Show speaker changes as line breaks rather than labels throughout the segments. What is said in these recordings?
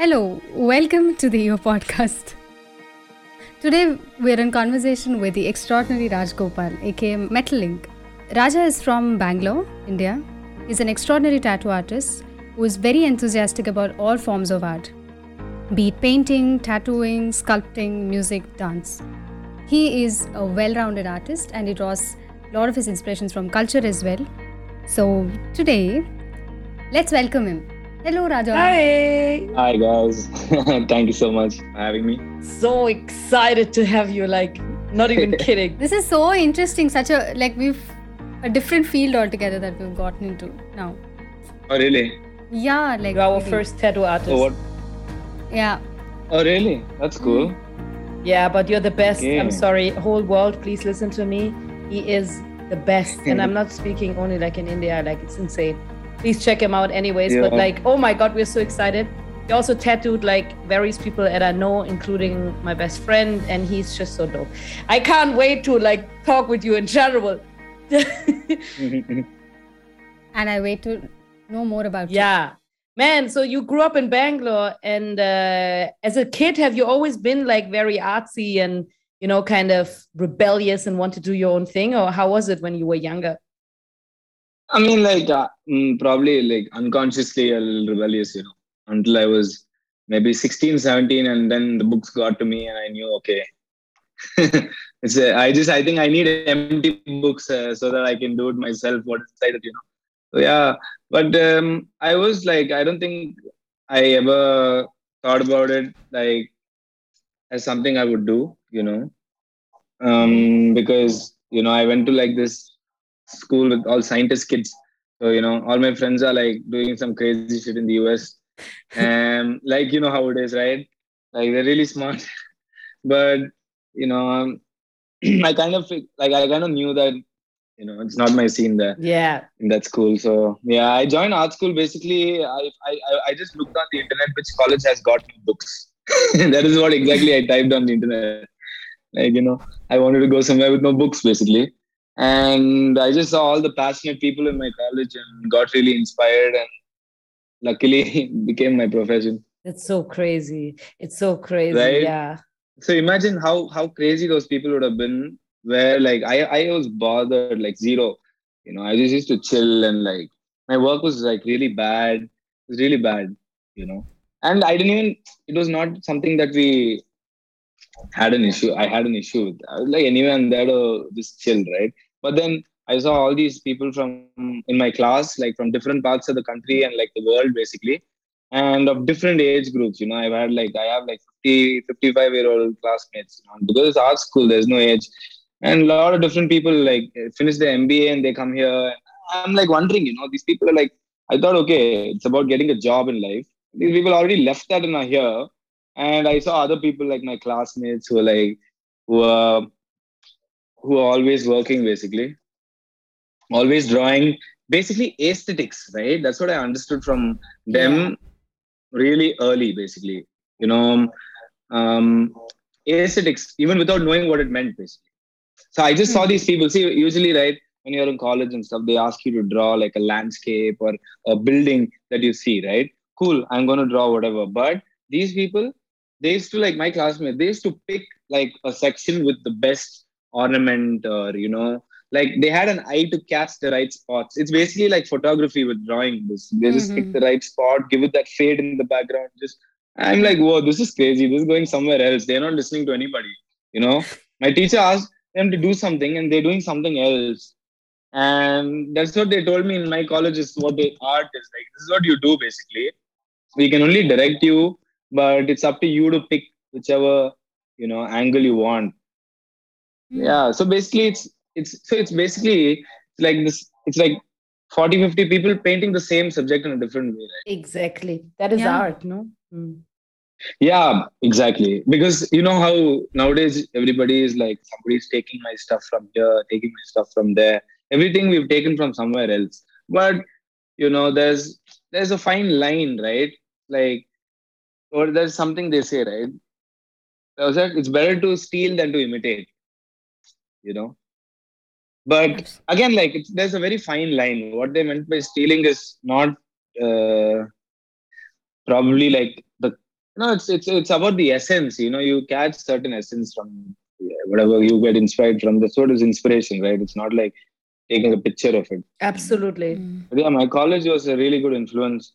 Hello, welcome to the EO podcast. Today we're in conversation with the extraordinary Raj Gopal, aka Mettleink. Raja is from Bangalore, India. He's an extraordinary tattoo artist who is very enthusiastic about all forms of art be it painting, tattooing, sculpting, music, dance. He is a well rounded artist and he draws a lot of his inspirations from culture as well. So today, let's welcome him. Hello, Raja.
Hi.
Hi guys. Thank you so much for having me.
So excited to have you. Like, not even kidding.
This is so interesting. Such a like we've a different field altogether that we've gotten into now.
Oh really?
Yeah, like
You're our
really.
first tattoo artist.
Oh what?
Yeah,
Oh really? That's mm-hmm. cool.
Yeah, but you're the best.
Okay.
I'm sorry. Whole world, please listen to me. He is the best. and I'm not speaking only like in India, like it's insane. Please check him out anyways. But like, oh my god, we're so excited. He also tattooed like various people that I know, including my best friend, and he's just so dope. I can't wait to like talk with you in general.
and I wait to know more about you.
Yeah. Man, so you grew up in Bangalore and uh, as a kid have you always been like very artsy and you know kind of rebellious and want to do your own thing or how was it when you were younger?
I mean, like uh, mm, probably like unconsciously a little rebellious, you know, until I was maybe 16, 17, and then the books got to me, and I knew okay. it's a, I just I think I need empty books uh, so that I can do it myself. What it, you know. So yeah, but um, I was like, I don't think I ever thought about it like as something I would do, you know, um, because you know I went to like this school with all scientist kids. So you know, all my friends are like doing some crazy shit in the US, and like you know how it is, right? Like they're really smart, but you know, um, I kind of like I kind of knew that you know it's not my scene there
Yeah.
in that school. So yeah, I joined art school. Basically, I I, I- I just looked on the internet which college has got books. that is what exactly I typed on the internet. Like you know, I wanted to go somewhere with no books, basically. And I just saw all the passionate people in my college and got really inspired. And luckily, became my profession.
It's so crazy. It's so crazy.
Right?
Yeah.
So imagine how how crazy those people would have been. Where like I I was bothered like zero. You know, I just used to chill and like my work was like really bad. It was really bad. You know, and I didn't even. It was not something that we had an issue. I had an issue with. I was like anyone there to uh, just chill, right? But then I saw all these people from in my class, like from different parts of the country and like the world, basically, and of different age groups. You know, I've had like I have like 50, 55 year old classmates. You know, because it's art school, there's no age, and a lot of different people like finish their MBA and they come here. I'm like wondering, you know, these people are like. I thought, okay, it's about getting a job in life. These people already left that and are here and I saw other people like my classmates who are like who who are always working basically, always drawing basically aesthetics, right? That's what I understood from them really early, basically. You know, um, aesthetics, even without knowing what it meant, basically. So I just saw these people. See, usually, right, when you're in college and stuff, they ask you to draw like a landscape or a building that you see, right? Cool, I'm going to draw whatever. But these people, they used to like my classmates they used to pick like a section with the best ornament or you know like they had an eye to catch the right spots. It's basically like photography with drawing. This they just pick
Mhm.
the right spot give it that fade in the background just i'm like whoa this is crazy. This is going somewhere else. They're not listening to anybody you know? My teacher asked them to do something and they're doing something else. And that's what they told me in my college is what the art is. Like this is what you do basically. We can only direct you but it's up to you to pick whichever you know angle you want. Yeah so basically it's it's so it's basically like this it's like 40 50 people painting the same subject in a different way right
Exactly. That is
Yeah.
art, no? Mm.
yeah exactly because you know how nowadays everybody is like somebody's taking my stuff from here taking my stuff from there everything we've taken from somewhere else but you know there's there's a fine line right like or there's something they say right it's better to steal than to imitate you know but again like it's, there's a very fine line what they meant by stealing is not uh, probably like the no, it's it's it's about the essence. You know, you catch certain essence from yeah, whatever you get inspired from. That's what is inspiration, right? It's not like taking a picture of it.
Absolutely.
Mm.
But yeah, my college was a really good influence.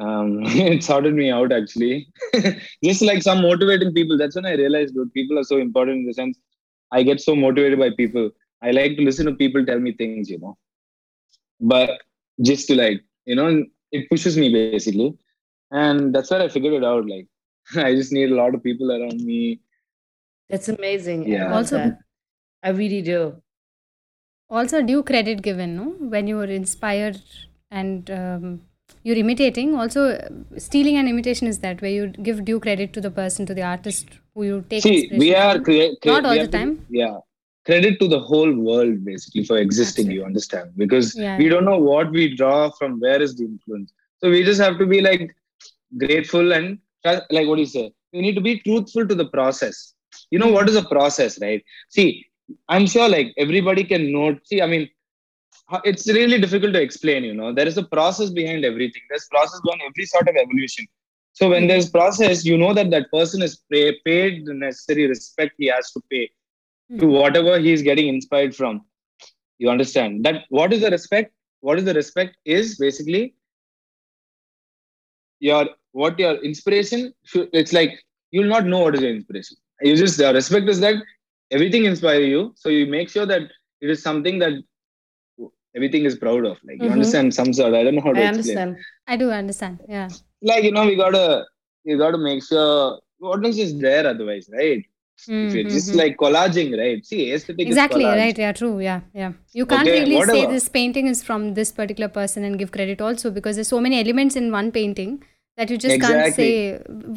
Um, it sorted me out actually. Just like some motivating people. That's when I realized, dude, people are so important in the sense I get so motivated by people. I like to listen to people tell me things, you know. But just to like, you know, it pushes me basically. And that's where I figured it out. Like, I just need a lot of people around me.
That's amazing.
Yeah.
Also-
that. I really do.
Also, due credit given, no? When you were inspired and um, you're imitating, also uh, stealing and imitation is that where you give due credit to the person, to the artist who you take
See, we are
from.
crea- crea-
Not all the
have to-
time.
yeah. Credit to the whole world basically for existing, you understand? Because
Yeah.
we don't know what we draw from where is the influence. So we just have to be like grateful and like what do you say? We need to be truthful to the process. You know what is a process, right? See, I'm sure like everybody can note. See, I mean, it's really difficult to explain. You know, there is a process behind everything. There's process behind every sort of evolution. So when there's process, you know that that person is pay, paid the necessary respect he has to pay to whatever he is getting inspired from. You understand that what is the respect? What is the respect is basically your what your inspiration should. It's like you'll not know what is your inspiration. You just the respect is that everything inspire you, so you make sure that it is something that everything is proud of. Like you
Mhm.
understand some sort. I don't know how to
I
explain
understand.
I do understand. Yeah.
Like you know we gotta you gotta make sure what else is there otherwise right if it's just
Mhm.
like collaging right see aesthetic
exactly right yeah true yeah yeah you can't
Okay,
really say this painting is from this particular person and give credit also because there's so many elements in one painting that you just can't say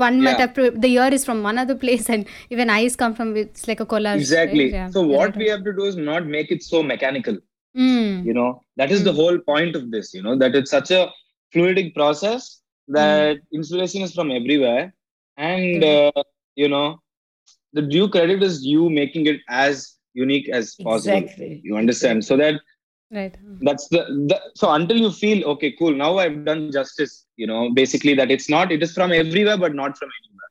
one might
Yeah.
have the year is from one other place and even eyes come from it's like a collage
exactly
right? yeah,
so what
right.
we have to do is not make it so mechanical
Mm.
you know that is the
Mm.
whole point of this you know that it's such a fluidic process that inspiration is from everywhere. And
Mm.
uh, you know the due credit is you making it as unique as possible.
Exactly.
you understand? So that
right.
that's the, the so until you feel okay cool now i've done justice you know basically that it's not it is from everywhere but not from anywhere.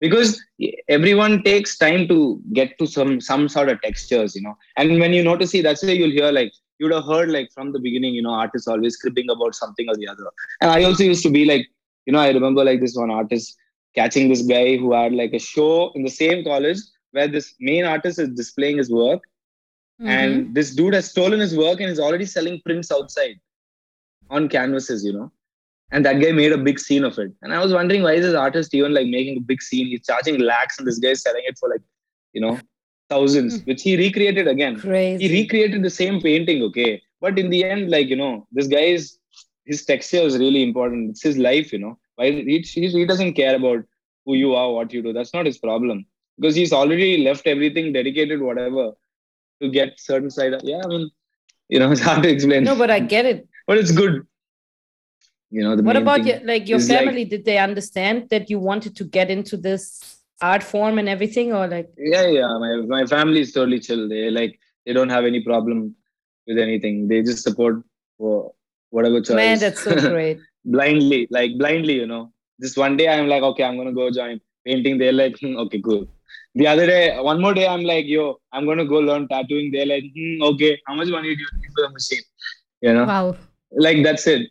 Because everyone takes time to get to some some sort of textures you know. And when you notice see that's why you'll hear like you would have heard like from the beginning you know artists always cribbing about something or the other. And i also used to be like you know i remember like this one artist catching this guy who had like a show in the same college where this main artist is displaying his work.
Mhm.
and this dude has stolen his work and is already selling prints outside on canvases you know. And that guy made a big scene of it. And i was wondering why is this artist even like making a big scene? He's charging lakhs and this guy is selling it for like you know thousands
Hmm.
which he recreated again
Crazy.
he recreated the same painting okay but in the end like you know this guy is his texture is really important it's his life you know why he, he, he doesn't care about who you are what you do that's not his problem because he's already left everything dedicated whatever to get certain side of, yeah i mean you know it's hard to explain
No, but I get it.
but it's good you know the
What about your like your
is, like-
family? Did they understand that you wanted to get into this art form and everything, or like?
Yeah yeah. My, my family is totally chill. They like they don't have any problem with anything. They just support for whatever choice.
Man, that's so great.
blindly like blindly you know. Just one day i'm like okay i'm gonna go join. Painting they're like hmm, okay cool. The other day one more day i'm like yo i'm gonna go learn tattooing. They're like hmm, okay. How much money do you need for the machine? You know?
Wow.
Like that's it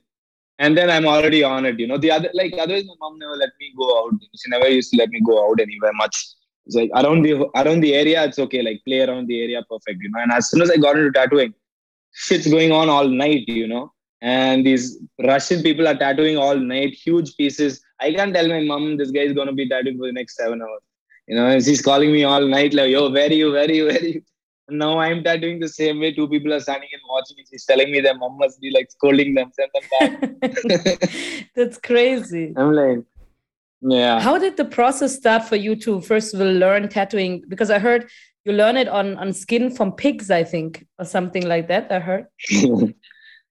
and then i'm already on it you know. The other like otherwise my mom never let me go out. She never used to let me go out anywhere much. It's like around the around the area it's okay. Like play around the area perfect you know. And as soon as i got into tattooing shit's going on all night you know. And these russian people are tattooing all night huge pieces. I can't tell my mom this guy is to be tattooing for the next seven hours. You know and she's calling me all night like yo where are you? Where are you? Where are you now I'm tattooing the same way. Two people are standing and watching me. She's telling me their mom must be like scolding them, send them back.
that's crazy.
I'm like, yeah.
How did the process start for you to first of all learn tattooing? Because I heard you learn it on on skin from pigs, I think, or something like that. I heard.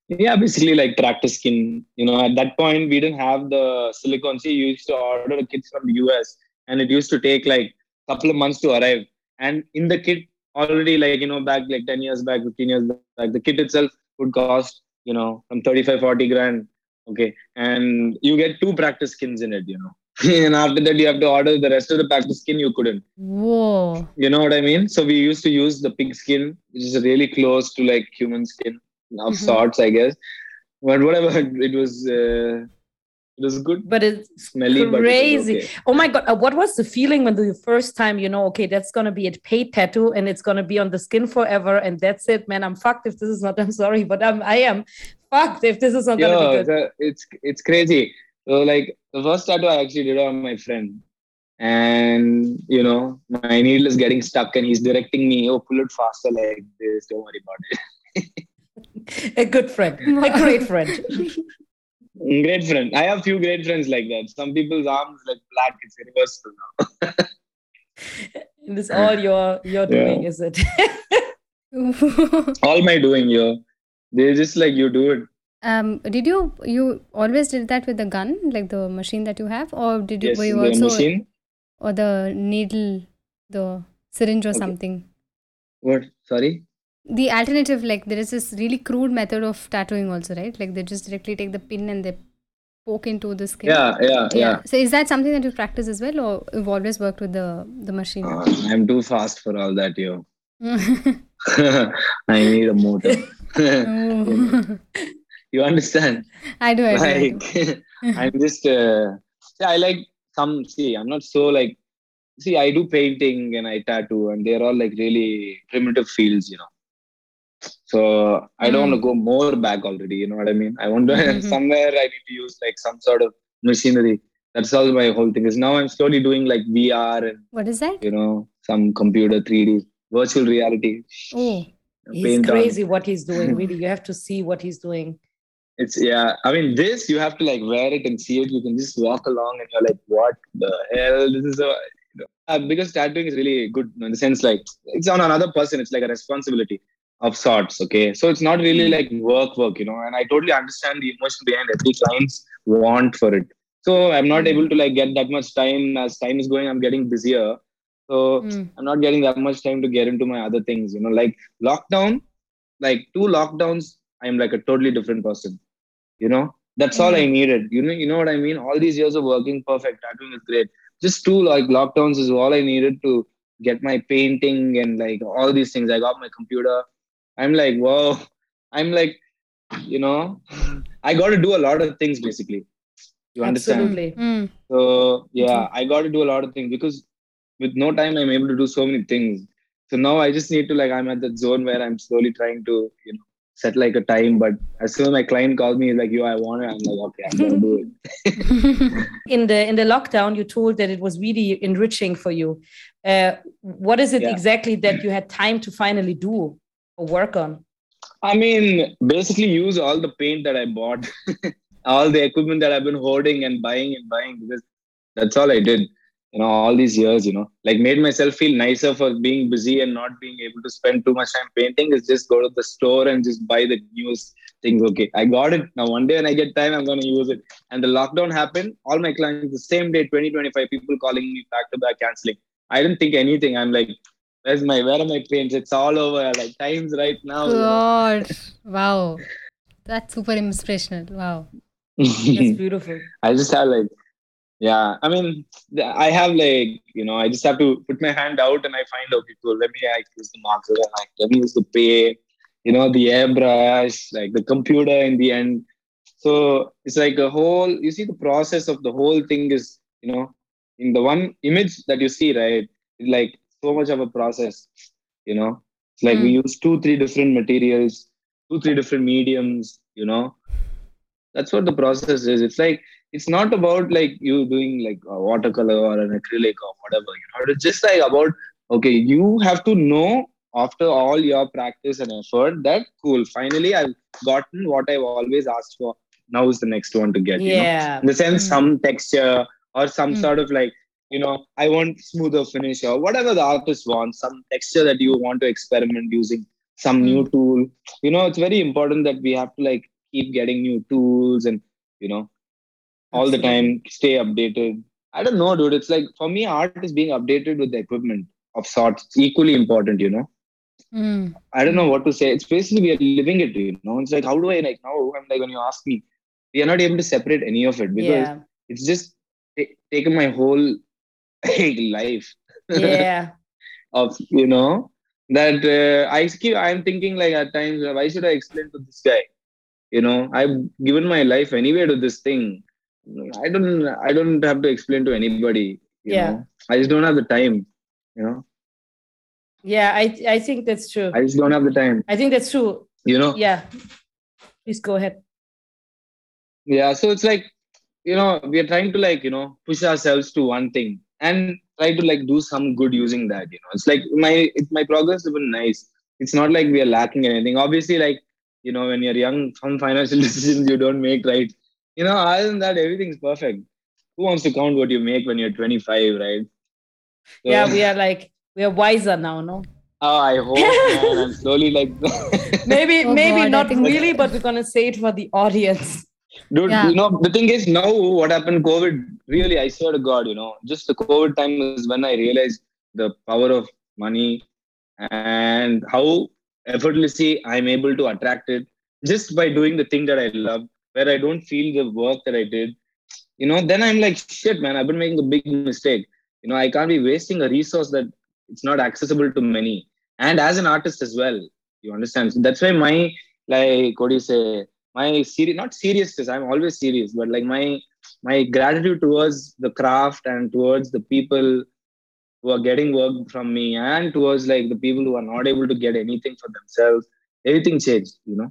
yeah, basically like practice skin. You know, at that point we didn't have the silicone. See, you used to order the kits from the US, and it used to take like a couple of months to arrive. And in the kit, already like you know, back like ten years back, fifteen years back, the kit itself would cost you know from 35 40 grand okay? And you get two practice skins in it you know. And after that you have to order the rest of the practice skin you couldn't.
Whoa.
you know what i mean? So we used to use the pig skin which is really close to like human skin of
Mhm.
sorts i guess. But whatever it was uh, it was good
But it's
smelly but it
crazy.
okay.
Oh my god, uh, what was the feeling when the first time you know, okay, that's gonna be a paid tattoo and it's gonna be on the skin forever, and that's it, man. I'm fucked if this is not. I'm sorry, but I'm I am fucked if this is not gonna be good.
it's it's crazy so like the first tattoo i actually did on my friend and you know my needle is getting stuck and he's directing me oh pull it faster like this don't worry about it
A good friend, a great friend.
Great friend i have few great friends like that. Some people's arms like black it's irreversible now.
And it's all your your
Yeah.
doing, is it?
all my doing here. They're just like you do it.
Um, did you you always did that with the gun, like the machine that you have, or did you
yes
were you
the
also
machine.
Or the needle, the syringe or
Okay.
something?
what? Sorry
The alternative, like there is this really crude method of tattooing, also, right? Like they just directly take the pin and they poke into the skin.
yeah yeah yeah,
So is that something that you practice as well, or you've always worked with the the machine?
Uh, i'm too fast for all that yo i need a motor
Oh.
you understand
I do. I. I do.
like i'm just uh, see, i like some see i'm not so like see i do painting and i tattoo and they're all like really primitive fields you know so i don't want to go more back already you know what i mean i want to
Mhm.
somewhere i need to use like some sort of machinery that's all my whole thing is now i'm slowly doing like vr and
What is that?
you know some computer 3d virtual reality
Oh,
He's
paint on.
crazy what he's doing. Really, you have to see what he's doing.
It's yeah. I mean, this you have to like wear it and see it. You can just walk along and you're like, what the hell? This is a uh, because tattooing is really good in the sense like it's on another person. It's like a responsibility of sorts. Okay, so it's not really hmm. like work, work. You know, and I totally understand the emotion behind every client's want for it. So I'm not hmm. able to like get that much time as time is going. I'm getting busier. So
mm.
I'm not getting that much time to get into my other things, you know, like lockdown, like two lockdowns, I'm like a totally different person. You know, that's all I hmm. needed. You know, you know what I mean? All these years of working perfect, tattooing is great. Just two like lockdowns is all I needed to get my painting and like all these things. I got my computer. I'm like, whoa, I'm like, you know, I got to do a lot of things basically. You understand?
Absolutely.
Mm.
So yeah, I got to do a lot of things because with no time I'm able to do so many things. So now I just need to like I'm at that zone where I'm slowly trying to you know set like a time. But as soon as my client calls me he's like yo I want it, I'm like okay I'm gonna do it.
in the in the lockdown you told that it was really enriching for you uh, what is it
Yeah.
exactly that you had time to finally do or work on
I mean basically use all the paint that I bought, all the equipment that I've been hoarding and buying and buying because that's all I did. You know, all these years, you know, like made myself feel nicer for being busy and not being able to spend too much time painting is just go to the store and just buy the newest things. Okay, I got it. Now one day when I get time, I'm gonna use it. And the lockdown happened, all my clients the same day, 20, 25 people calling me back to back canceling. I didn't think anything. I'm like, where's my where are my paints? It's all over. Like time's right now.
God. Wow. That's super inspirational. Wow.
that's beautiful
I just have like, yeah. I mean, I have like, you know, I just have to put my hand out and I find okay, cool. Let me like use the marker and like let me use the paint, you know, the airbrush, like the computer in the end. So it's like a whole. You see, the process of the whole thing is, you know, in the one image that you see, right? Like so much of a process. You know, it's like we use two, three different materials, two, three different mediums. You know, that's what the process is it's like it's not about like you doing like a watercolor or an acrylic or whatever you know it's just like about okay you have to know after all your practice and effort that cool finally i've gotten what i've always asked for now is the next one to get you know?
yeah
in the sense
Mm.
some texture or some
Mm.
sort of like you know i want smoother finish or whatever the artist wants some texture that you want to experiment using some new tool you know it's very important that we have to like keep getting new tools and you know all the time stay updated i don't know dude it's like for me art is being updated with the equipment of sorts it's equally important you know
Mm.
I don't know what to say. It's basically we are living it, you know. It's like how do I like now? I'm like when you ask me, we are not able to separate any of it because
yeah
it's just ta- taken my whole life
Yeah.
of you know that uh, I keep I'm thinking like at times why should I explain to this guy? You know, I've given my life anyway to this thing. I don't I don't have to explain to anybody. You
Yeah.
know? I just don't have the time. You know,
Yeah, I I think that's true.
I just don't have the time.
I think that's true.
You know,
Yeah. Please go ahead.
yeah. So it's like you know we are trying to like you know push ourselves to one thing and try to like do some good using that. You know, it's like my it, my progress has been nice. It's not like we are lacking anything. Obviously, like you know when you're young, some financial decisions you don't make right. You know, other than that, everything's perfect. Who wants to count what you make when you're 25, right? So-
Yeah, we are like we are wiser now, no?
Oh, I hope, man. I'm slowly like,
Maybe
Oh
maybe
God,
not really, but we're gonna say it for the audience.
Dude.
Yeah.
You know, the thing is now, what happened? COVID. Really, I swear to God, you know, just the COVID time is when I realized the power of money and how effortlessly I'm able to attract it just by doing the thing that I love, where I don't feel the work that I did. You know, then I'm like, shit, man, I've been making a big mistake. You know, I can't be wasting a resource that it's not accessible to many. And as an artist as well, you understand. So that's why my like what do you say? My serious, not seriousness. I'm always serious, but like my my gratitude towards the craft and towards the people who are getting work from me and towards like the people who are not able to get anything for themselves everything changed you know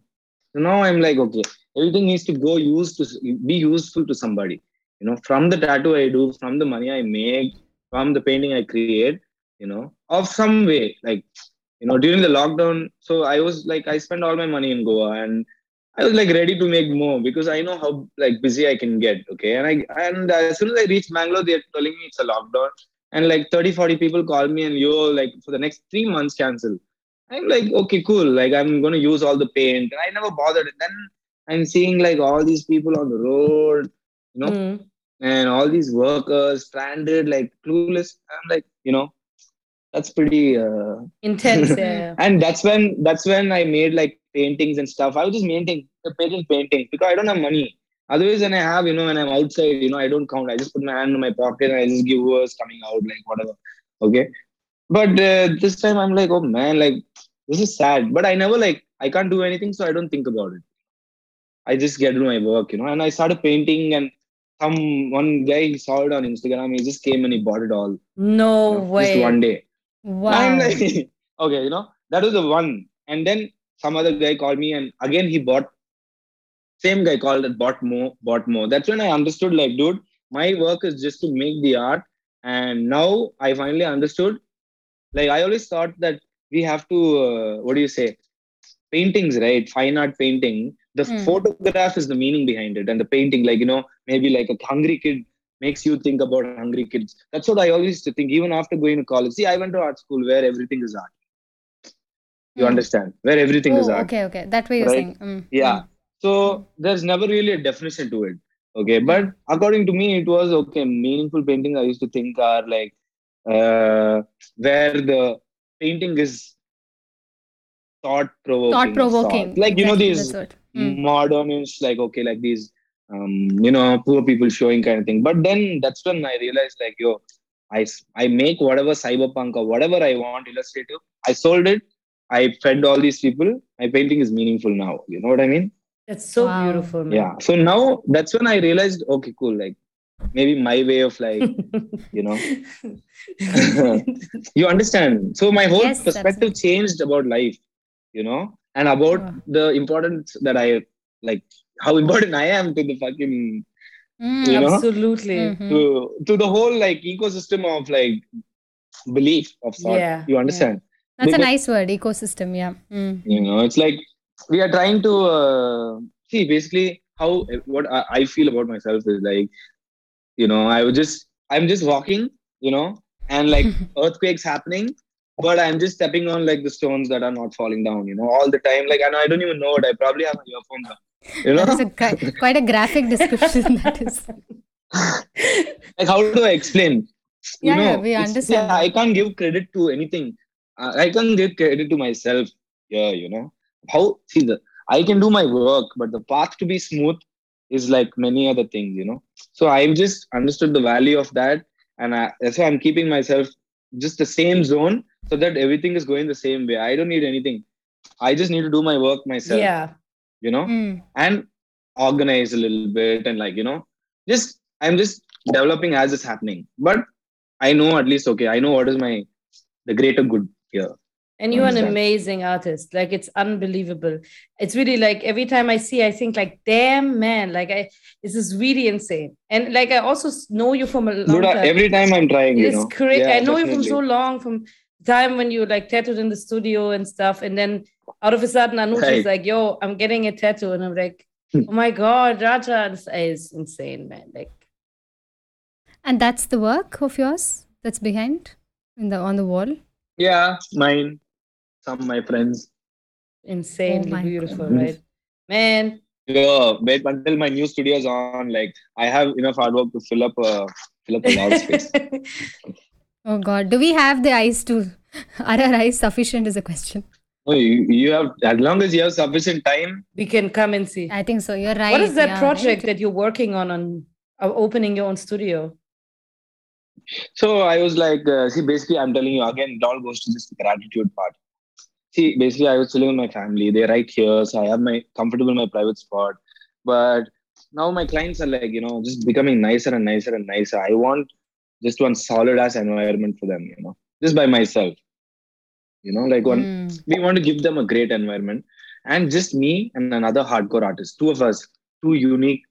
so now i'm like okay everything needs to go used to be useful to somebody you know from the tattoo i do from the money i make from the painting i create you know of some way like you know during the lockdown so i was like i spent all my money in goa and i was like ready to make more because i know how like busy i can get okay? And i and as soon as i reached bangalore they're telling me it's a lockdown. And like 30 40 people call me and yo like for the next three months cancel. I'm like okay cool. Like i'm gonna use all the paint. And i never bothered. And then i'm seeing like all these people on the road you know
Mm.
and all these workers stranded like clueless. I'm like you know that's pretty uh,
Intense, yeah.
and that's when that's when i made like paintings and stuff. I was just painting painting painting because i don't have money. Otherwise when i have you know when i'm outside you know i don't count. I just put my hand in my pocket and i just give words coming out like whatever. Okay? But uh, this time i'm like oh man like this is sad. But i never like i can't do anything so i don't think about it. I just get to my work you know? And i started painting and some one guy he saw it on instagram. He just came and he bought it all.
No
you know,
way.
just one day.
Wow.
Like, okay, you know, that was the one. And then some other guy called me, and again he bought. Same guy called it, bought more, bought more. That's when I understood, like, dude, my work is just to make the art. And now I finally understood. Like, I always thought that we have to, uh, what do you say, paintings, right? Fine art painting. The
Hmm.
photograph is the meaning behind it, and the painting, like you know, maybe like a hungry kid makes you think about hungry kids. That's what I always used to think, even after going to college. See, I went to art school where everything is art. You understand? Where everything is
Oh,
art.
okay, okay. That way you're
Right?
saying. Mm,
Yeah. So there's never really a definition to it. Okay. But according to me, it was okay. Meaningful painting, I used to think are like uh, where the painting is thought provoking.
Thought provoking.
Like, you know, these.
Mm.
modernish, like, okay, like these, um, you know, poor people showing kind of thing. But then that's when I realized, like, yo, I, I make whatever cyberpunk or whatever I want illustrative. I sold it. I fed all these people. My painting is meaningful now. You know what I mean?
That's so
Wow.
beautiful, man.
Yeah. So now that's when I realized, okay, cool. Like maybe my way of like, you know, you understand. So my whole
Yes,
perspective changed about life, you know, and about
Wow.
the importance that I like, how important I am to the fucking
Mm,
You know?
Absolutely.
mhm.
to to the whole like ecosystem of like belief of thought.
Yeah,
You understand?
That's a nice word, ecosystem. Yeah. Mm.
you know it's like we are trying to uh, see basically how what I, feel about myself is like you know i was just i'm just walking you know and like earthquakes happening but i'm just stepping on like the stones that are not falling down you know all the time like and i don't even know it i probably have my earphones on you know
That is a quite a graphic description. that is.
like how do i explain you
Yeah,
know
yeah, we understand.
yeah, i can't give credit to anything i can't give credit to myself yeah you know. How see the i can do my work but the path to be smooth is like many other things you know. So i've just understood the value of that and I, that's why i'm keeping myself just the same zone so that everything is going the same way. I don't need anything. I just need to do my work myself
Yeah.
you know
Mm.
and organize a little bit and like you know just i'm just developing as it's happening. But i know at least okay i know what is my the greater good here
And you're an amazing artist. Like it's unbelievable. It's really like every time I see, I think like, damn man, like I this is really insane. And like I also know you from a long
Dude, I-
time.
every time i'm trying you
it's
know
crazy.
Yeah,
I know you from so long, from the time when you like tattooed in the studio and stuff. And then out of a sudden, Anuj is
Right.
like, yo, I'm getting a tattoo. And I'm like,
Hmm.
oh my God, Raja, this is insane, man. Like,
And that's the work of yours that's behind in the on the wall.
Yeah mine some of my friends
insanely
my
beautiful,
goodness.
right? Man,
Yo, wait until my new studio is on. Like, I have enough hard work to fill up a fill up a wall space.
Oh God, do we have the eyes to? Are our eyes sufficient? Is a question.
Oh, you, you have as long as you have sufficient time.
we can come and see.
I think so. You're right.
what is that
yeah,
project
right?
that you're working on on uh, opening your own studio?
So I was like, uh, see, basically, I'm telling you again, it all goes to this gratitude part. See, basically, I was chilling with my family. They're right here, so I have my comfortable my private spot. But now my clients are like, you know, just becoming nicer and nicer and nicer. I want just one solid ass environment for them, you know, just by myself. You know, like one
Mm.
we want to give them a great environment and just me and another hardcore artist two of us two unique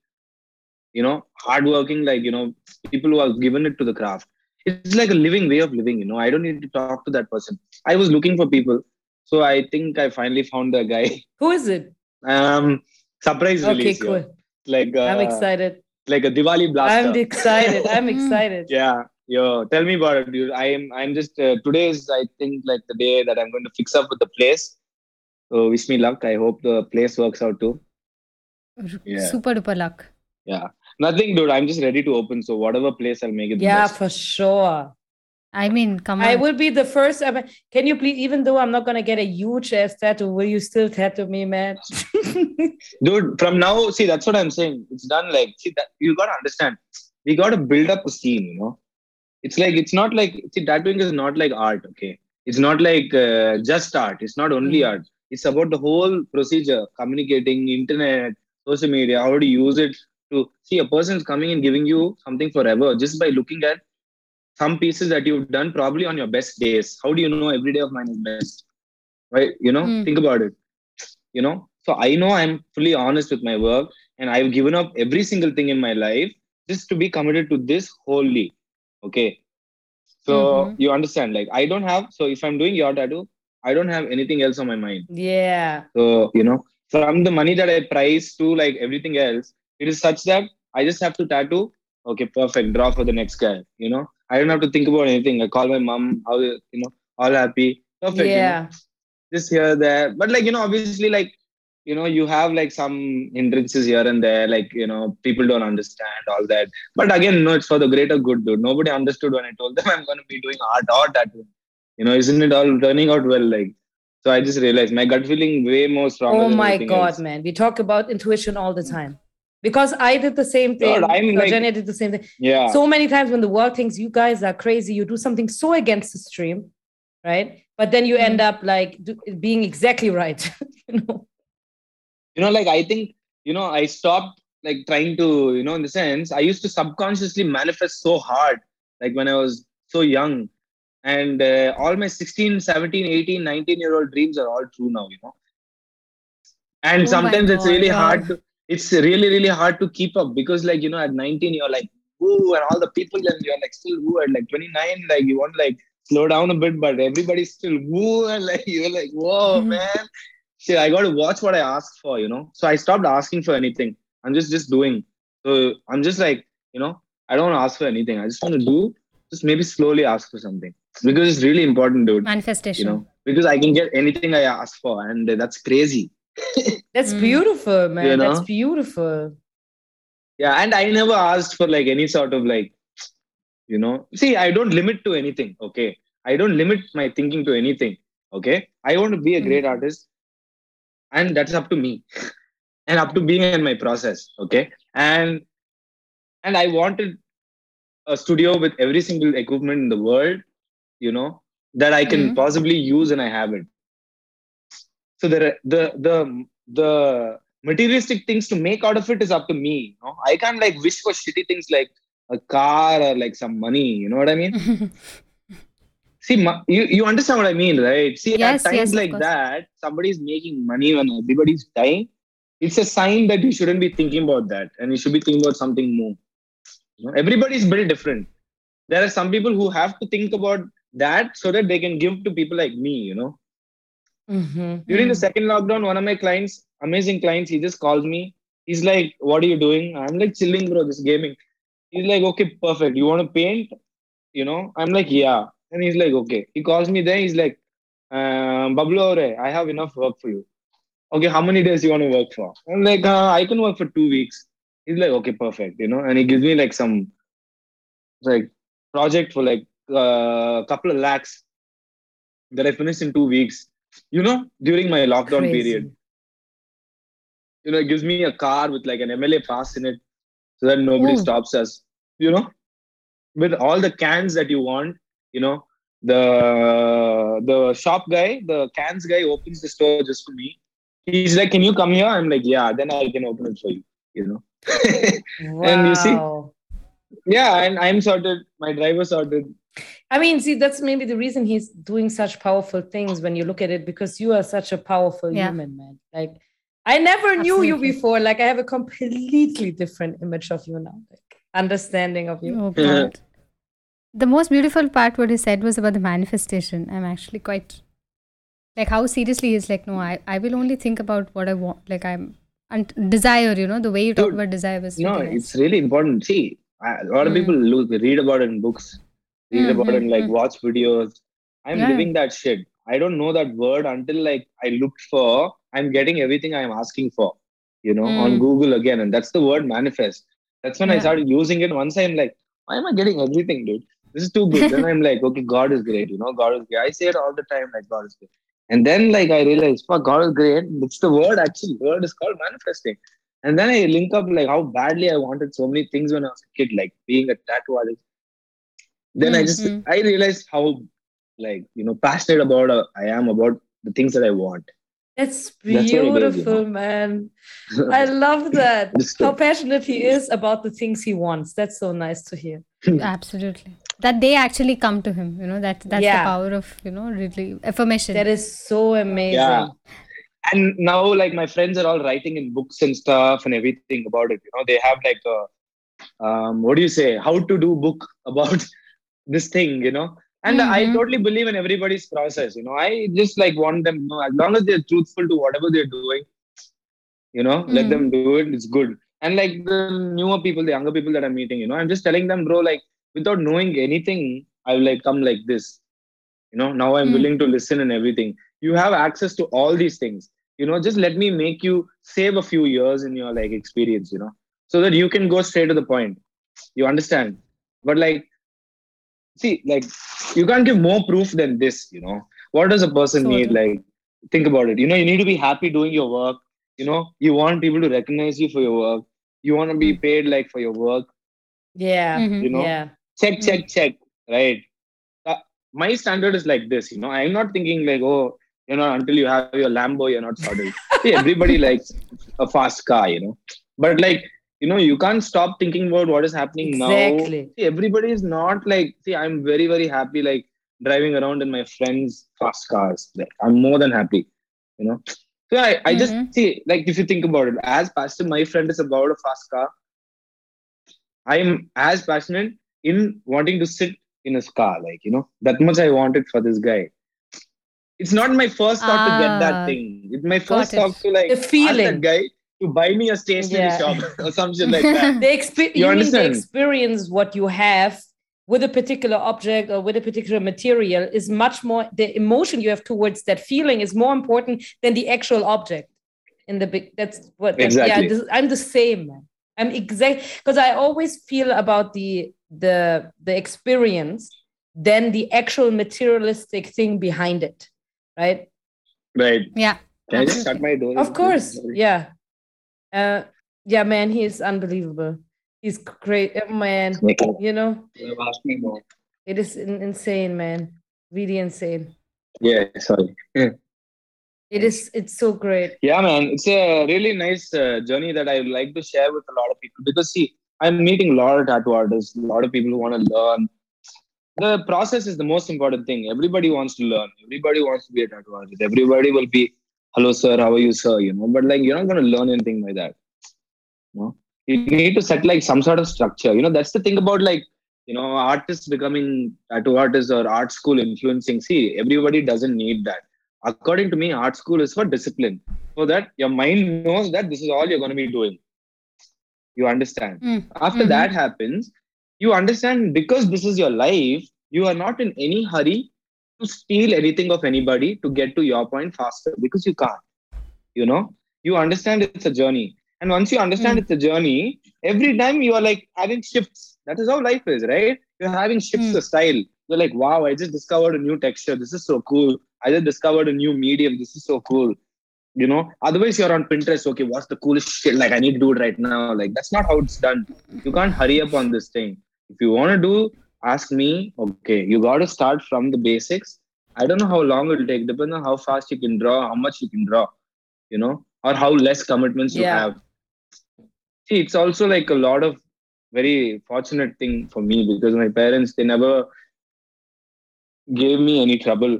you know hardworking like you know people who have given it to the craft it's like a living way of living you know i don't need to talk to that person i was looking for people so i think i finally found the guy
Who is it?
um surprise
Okay,
release
cool.
yeah. like uh,
I'm excited.
like a diwali blaster
I'm excited. I'm excited.
yeah yo tell me about it dude i am i'm just uh, today is i think like the day that i'm going to fix up with the place so wish me luck i hope the place works out too Yeah.
Super duper luck.
yeah nothing dude i'm just ready to open so whatever place i'll make it
Yeah,
best.
for sure.
I mean, come on.
I will be the first. I mean, can you please, even though I'm not gonna get a huge ass tattoo, will you still tattoo me, man?
dude from now see that's what i'm saying it's done like see that you gotta understand we gotta build up a scene you know it's like it's not like see tattooing is not like art okay it's not like uh, just art it's not only
Mm.
art it's about the whole procedure communicating internet social media how to use it to see a person is coming and giving you something forever just by looking at some pieces that you've done probably on your best days. How do you know every day of mine is best? Right? You know?
Mm.
think about it. You know? So i know i'm fully honest with my work and i've given up every single thing in my life just to be committed to this wholly. Okay? So
Mhm.
you understand like i don't have so if i'm doing your tattoo i don't have anything else on my mind.
Yeah.
so you know? From the money that i price to like everything else it is such that i just have to tattoo okay perfect draw for the next guy you know i don't have to think about anything i call my mom how you know all happy perfect you know?
Yeah.
just here there but like you know obviously like you know you have like some hindrances here and there like you know people don't understand all that but again no it's for the greater good dude nobody understood when i told them i'm going to be doing art or tattoo you know isn't it all turning out well like so i just realized my gut feeling way more strong.
Oh my God,
else.
man. We talk about intuition all the time. Because I did the same thing.
God, I'm like-
did the same thing.
yeah
So many times when the world thinks you guys are crazy, you do something so against the stream, right? But then you
Hmm.
end up like do, being exactly right. you know?
you know like i think you know i stopped like trying to you know in the sense i used to subconsciously manifest so hard like when i was so young and uh, all my 16 17 18 19 year old dreams are all true now you know and
Oh
sometimes it's really hard to it's really really hard to keep up because like you know at 19 you're like woo and all the people and you're like still woo at like 29 like you want to like slow down a bit but everybody's still woo and like you're like whoa
Mhm.
man. Shit i got to watch what i ask for you know? So i stopped asking for anything. I'm just just doing. So i'm just like you know i don't want to ask for anything. I just want to do just maybe slowly ask for something. Because it's really important dude.
Manifestation.
you know? Because i can get anything i ask for and that's crazy
That's
Mm.
beautiful, man.
You
That's beautiful.
yeah and i never asked for like any sort of like you know see i don't limit to anything okay i don't limit my thinking to anything okay i want to be a great artist and that's up to me and up to being in my process okay and and i wanted a studio with every single equipment in the world you know that i can
Mhm.
possibly use and i have it so the the the the materialistic things to make out of it is up to me you know? i can't like wish for shitty things like a car or like some money you know what i mean? See ma- you, you understand what i mean right? See
Yes,
at times
yes,
like that somebody's making money when everybody's dying it's a sign that you shouldn't be thinking about that and you should be thinking about something more. You know, everybody's built different. There are some people who have to think about that so that they can give to people like me you know
Mhm.
during the
Mm.
second lockdown one of my clients amazing clients he just calls me. He's like what are you doing? I'm like chilling bro just gaming. He's like okay perfect. You want to paint? You know? I'm like yeah. And he's like okay. He calls me then he's like um, bablu aure, i have enough work for you. Okay how many days you want to work for? I'm like uh, i can work for two weeks. He's like okay perfect you know? And he gives me like some like project for like a uh, couple of lakhs that i finished in two weeks you know during my lockdown
Crazy.
period you know it gives me a car with like an mla pass in it so that nobody stops us. You know with all the cans that you want you know the the shop guy the cans guy opens the store just for me. He's like can you come here? I'm like yeah then i can open it for you you know. And you see- yeah and i'm sorted my driver sorted
I mean, see, that's maybe the reason he's doing such powerful things when you look at it, because you are such a powerful
Yeah.
human, man. Like, I never knew you before. Like, I have a completely different image of you now, like, understanding of you.
Oh God. The most beautiful part what he said was about the manifestation. I'm actually quite like how seriously he's like, no, I, I will only think about what I want. Like I'm and desire, you know, the way you talk
Dude,
about desire was
no
really nice.
it's really important see a lot of
Mm.
people look read about it in books read about it and like
Mhm,
watch videos. I'm
Yeah.
living that shit. I don't know that word until like i looked for i'm getting everything i'm asking for you know on
Mm.
google again and that's the word manifest. That's when i started using it. Once i'm like why am i getting everything dude? This is too good. Then i'm like okay god is great you know god is great. I say it all the time like god is great. And then like i realized fuck god is great. It's the word actually. Word is called manifesting. And then i link up like how badly i wanted so many things when i was a kid like being a tattoo artist then i just
Mhm.
i realized how like you know passionate about uh, i am about the things that i want
That's
what it is, you
beautiful,
know.
man. I love that. How passionate he is about the things he wants. That's so nice to hear.
Absolutely. That they actually come to him, you know, that that's
Yeah.
the power of, you know, really affirmation.
That is so amazing.
Yeah. and now like my friends are all writing in books and stuff and everything about it you know they have like a um what do you say how to do book about this thing you know? And i
Mhm.
totally believe in everybody's process you know? I just like want them you know as long as they're truthful to whatever they're doing you know let
Mhm.
them do it it's good. And like the newer people the younger people that i'm meeting you know i'm just telling them bro like without knowing anything i will like come like this. You know now i'm
Mm.
willing to listen and everything. You have access to all these things. You know just let me make you save a few years in your like experience you know so that you can go straight to the point. You understand? But like see like you can't give more proof than this you know what does a person
So
need
true.
like think about it you know you need to be happy doing your work you know you want people to recognize you for your work you want to be
Mm.
paid like for your work
Yeah.
Mhm.
you know
Yeah.
check
Mm.
check check right uh, my standard is like this you know i'm not thinking like oh you know until you have your lambo you're not sorted see everybody likes a fast car you know but like you know you can't stop thinking about what is happening now. See everybody is not like see i'm very very happy like driving around in my friends fast cars. Like i'm more than happy you know? So i, I just
Mhm.
see like if you think about it as passionate my friend is about a fast car. I'm as passionate in wanting to sit in his car like you know? That much i wanted for this guy. It's not my first thought to get that
Ah,
thing. It's my first
got
thought
it.
to like
The
ask
feeling.
that guy to buy me a stationery
Yeah.
shop or something like that
The expe-
You
you, mean the
understand?
experience what you have with a particular object or with a particular material is much more the emotion you have towards that feeling is more important than the actual object in the big that's what that, yeah
Exactly.
this, i'm the same man i'm exact because i always feel about the the the experience than the actual materialistic thing behind it right
right
Yeah.
can i just shut my door
of course yeah uh, Yeah, man, he is unbelievable. He's great, uh, man. You know, it is insane, man. Really insane.
Yeah, sorry.
It is. It's so great.
Yeah, man. It's a really nice uh, journey that I would like to share with a lot of people because see, I'm meeting a lot of tattoo artists, a lot of people who want to learn. The process is the most important thing. Everybody wants to learn. Everybody wants to be a tattoo artist. Everybody will be, "Hello, sir. How are you, sir?" You know, but like you're not going to learn anything by that. You know, you need to set like some sort of structure. You know, that's the thing about like you know artists becoming tattoo artists or art school influencing. See, everybody doesn't need that according to me, art school is for discipline. So that your mind knows that this is all you're going to be doing. You understand?
Mm.
After
Mhm.
that happens, you understand because this is your life, you are not in any hurry to steal anything of anybody to get to your point faster because you can't. You know, you understand it's a journey. And once you understand
Mm.
it's a journey, every time you are like having shifts. That is how life is, right? You're having shifts
Mm.
of style. You're like, wow, I just discovered a new texture. This is so cool. I just discovered a new medium. This is so cool. You know, otherwise you're on Pinterest. Okay, what's the coolest shit? Like, I need to do it right now. Like, that's not how it's done. You can't hurry up on this thing. If you want to do, ask me. Okay, you got to start from the basics. I don't know how long it'll take, depending on how fast you can draw, how much you can draw, you know, or how less commitments you
Yeah.
have. See, it's also like a lot of very fortunate thing for me because my parents they never gave me any trouble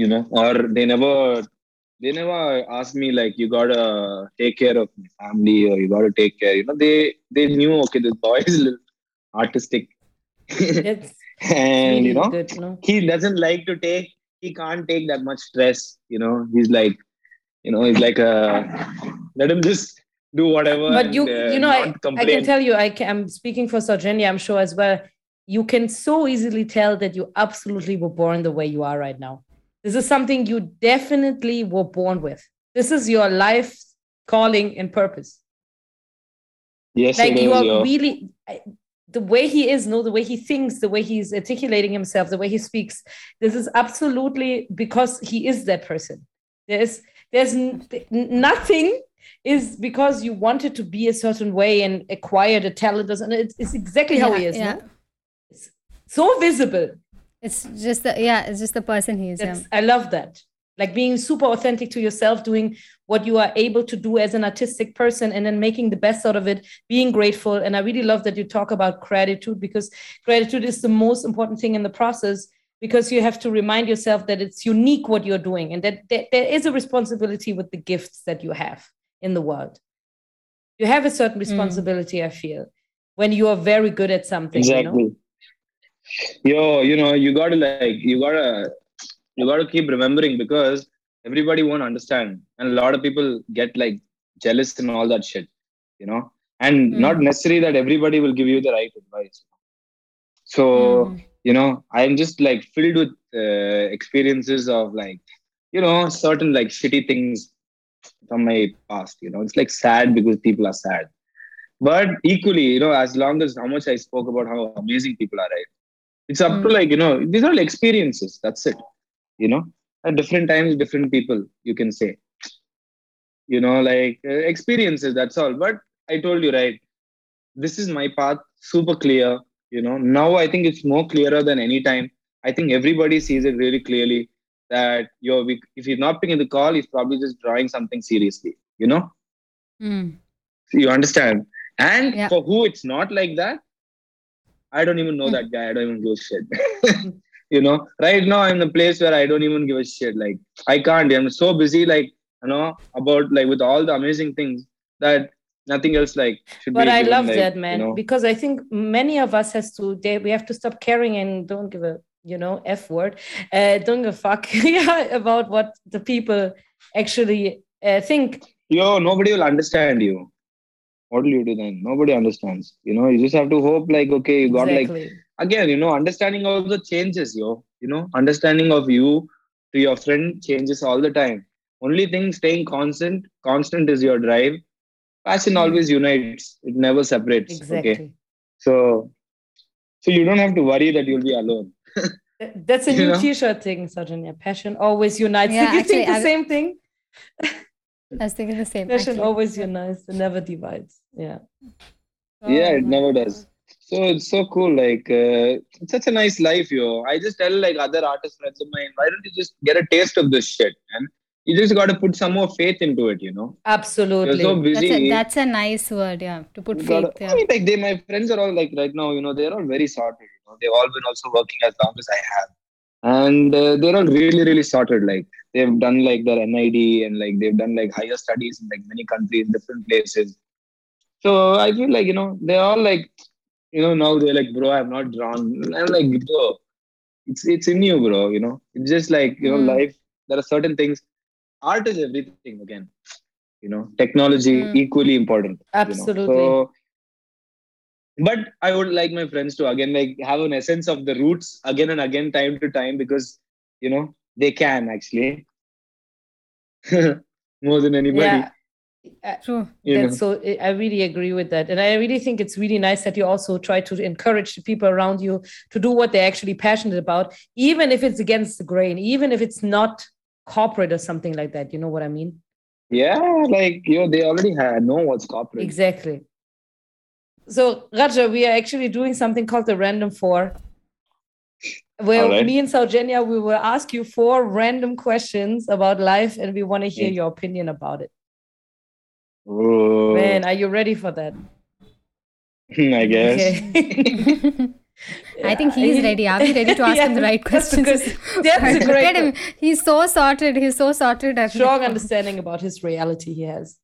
you know or they never they never asked me like you gotta take care of my family or you gotta take care you know they they knew okay this boy is a little artistic and
really
you know
good. No.
he doesn't like to take he can't take that much stress you know he's like you know he's like a let him just do whatever
but you
and, uh,
you know I, I can tell you I can, i'm speaking for Soujanya, i'm sure as well you can so easily tell that you absolutely were born the way you are right now this is something you definitely were born with this is your life calling and purpose
yes
like you are
yo.
really I- the way he is no the way he thinks the way he's articulating himself the way he speaks this is absolutely because he is that person there's there's nothing is because you wanted to be a certain way and acquired a talent And it's, it's exactly how he is
yeah.
no? It's so visible
It's just the yeah, it's just the person he is. Yeah.
I love that. Like being super authentic to yourself, doing what you are able to do as an artistic person, and then making the best out of it, being grateful. And I really love that you talk about gratitude because gratitude is the most important thing in the process because you have to remind yourself that it's unique what you're doing and that there, there is a responsibility with the gifts that you have in the world. You have a certain mm. responsibility, I feel, when you are very good at something. You know?
exactly yo you know you gotta like you gotta you gotta keep remembering because everybody won't understand. And a lot of people get like jealous and all that shit you know? And
Mm.
not necessary that everybody will give you the right advice. So
Mm.
you know i'm just like filled with uh, experiences of like you know certain like shitty things from my past you know? It's like sad because people are sad. But equally you know as long as how much i spoke about how amazing people are right? It's up to
Mm.
like you know these are like experiences. That's it you know at different times different people you can say. You know like uh, experiences that's all. But i told you right this is my path super clear you know. Now i think it's more clearer than any time. I think everybody sees it really clearly that you're if he's not picking the call he's probably just drawing something seriously you know?
Mm.
you understand? And
Yeah.
for who it's not like that i don't even know
Hmm.
that guy. I don't even give a shit you know. Right now i'm in a place where i don't even give a shit. Like i can't i'm so busy like you know about like with all the amazing things that nothing else like should
but i
given,
love
like,
that man
you know,
because i think many of us has to they, we have to stop caring and don't give a you know f word uh, don't give a fuck about what the people actually uh, think.
Yo nobody will understand you. What will you do then? Nobody understands. You know you just have to hope like okay you got like
exactly
again you know understanding also changes yo you know understanding of you to your friend changes all the time only thing staying constant constant is your drive passion
Hmm.
always unites it never separates
exactly
okay so so you don't have to worry that you'll be alone
that's a
You
new
know?
t-shirt thing Soujanya. passion always unites
Yeah,
Did you
actually,
think the
I've-
same thing
I was thinking the same.
Passion
actually.
always unites, it never divides. Yeah.
yeah,
Oh
it
my
never
God.
does. So it's so cool. Like uh, it's such a nice life, yo. I just tell like other artist friends of mine, why don't you just get a taste of this shit, man? You just got to put some more faith into it, you know. You're
Absolutely.
so
That's a, that's a nice word, yeah. To put
You
faith,
gotta-
yeah.
I mean, like they, my friends are all like right now, you know, they're all very sorted. You know, they've all been also working as long as I have, and uh, they're all really, really sorted. Like they've done like their NID and like they've done like higher studies in like many countries, different places. So I feel like you know they're all like, you know, now they're like, bro, I'm not drawn. I'm like, bro, it's it's in you, bro. You know, it's just like you know,
Mm.
life. There are certain things. Art is everything again. You know, technology
Mm.
equally important you know.
Absolutely.
So, but I would like my friends to again like have an essence of the roots again and again, time to time, because you know they can actually more than anybody.
Yeah.
True.
You know.
That's so I I really agree with that. And I really think it's really nice that you also try to encourage the people around you to do what they're actually passionate about, even if it's against the grain, even if it's not corporate or something like that. You know what I mean?
Yeah, like you know, they already have, know what's corporate.
Exactly. So, Raja, we are actually doing something called the Random Four, where
Alright.
me and Soujanya, we will ask you four random questions about life and we want to hear
Mm.
your opinion about it.
Oh,
Man, are you ready for that?
I guess.
Okay.
I think
Yeah,
he's ready. Are we ready to ask him the
Yeah,
right
that's
questions?
good- that's
Look
great
at him. He's so sorted. He's so sorted. at
strong understanding about his reality he has.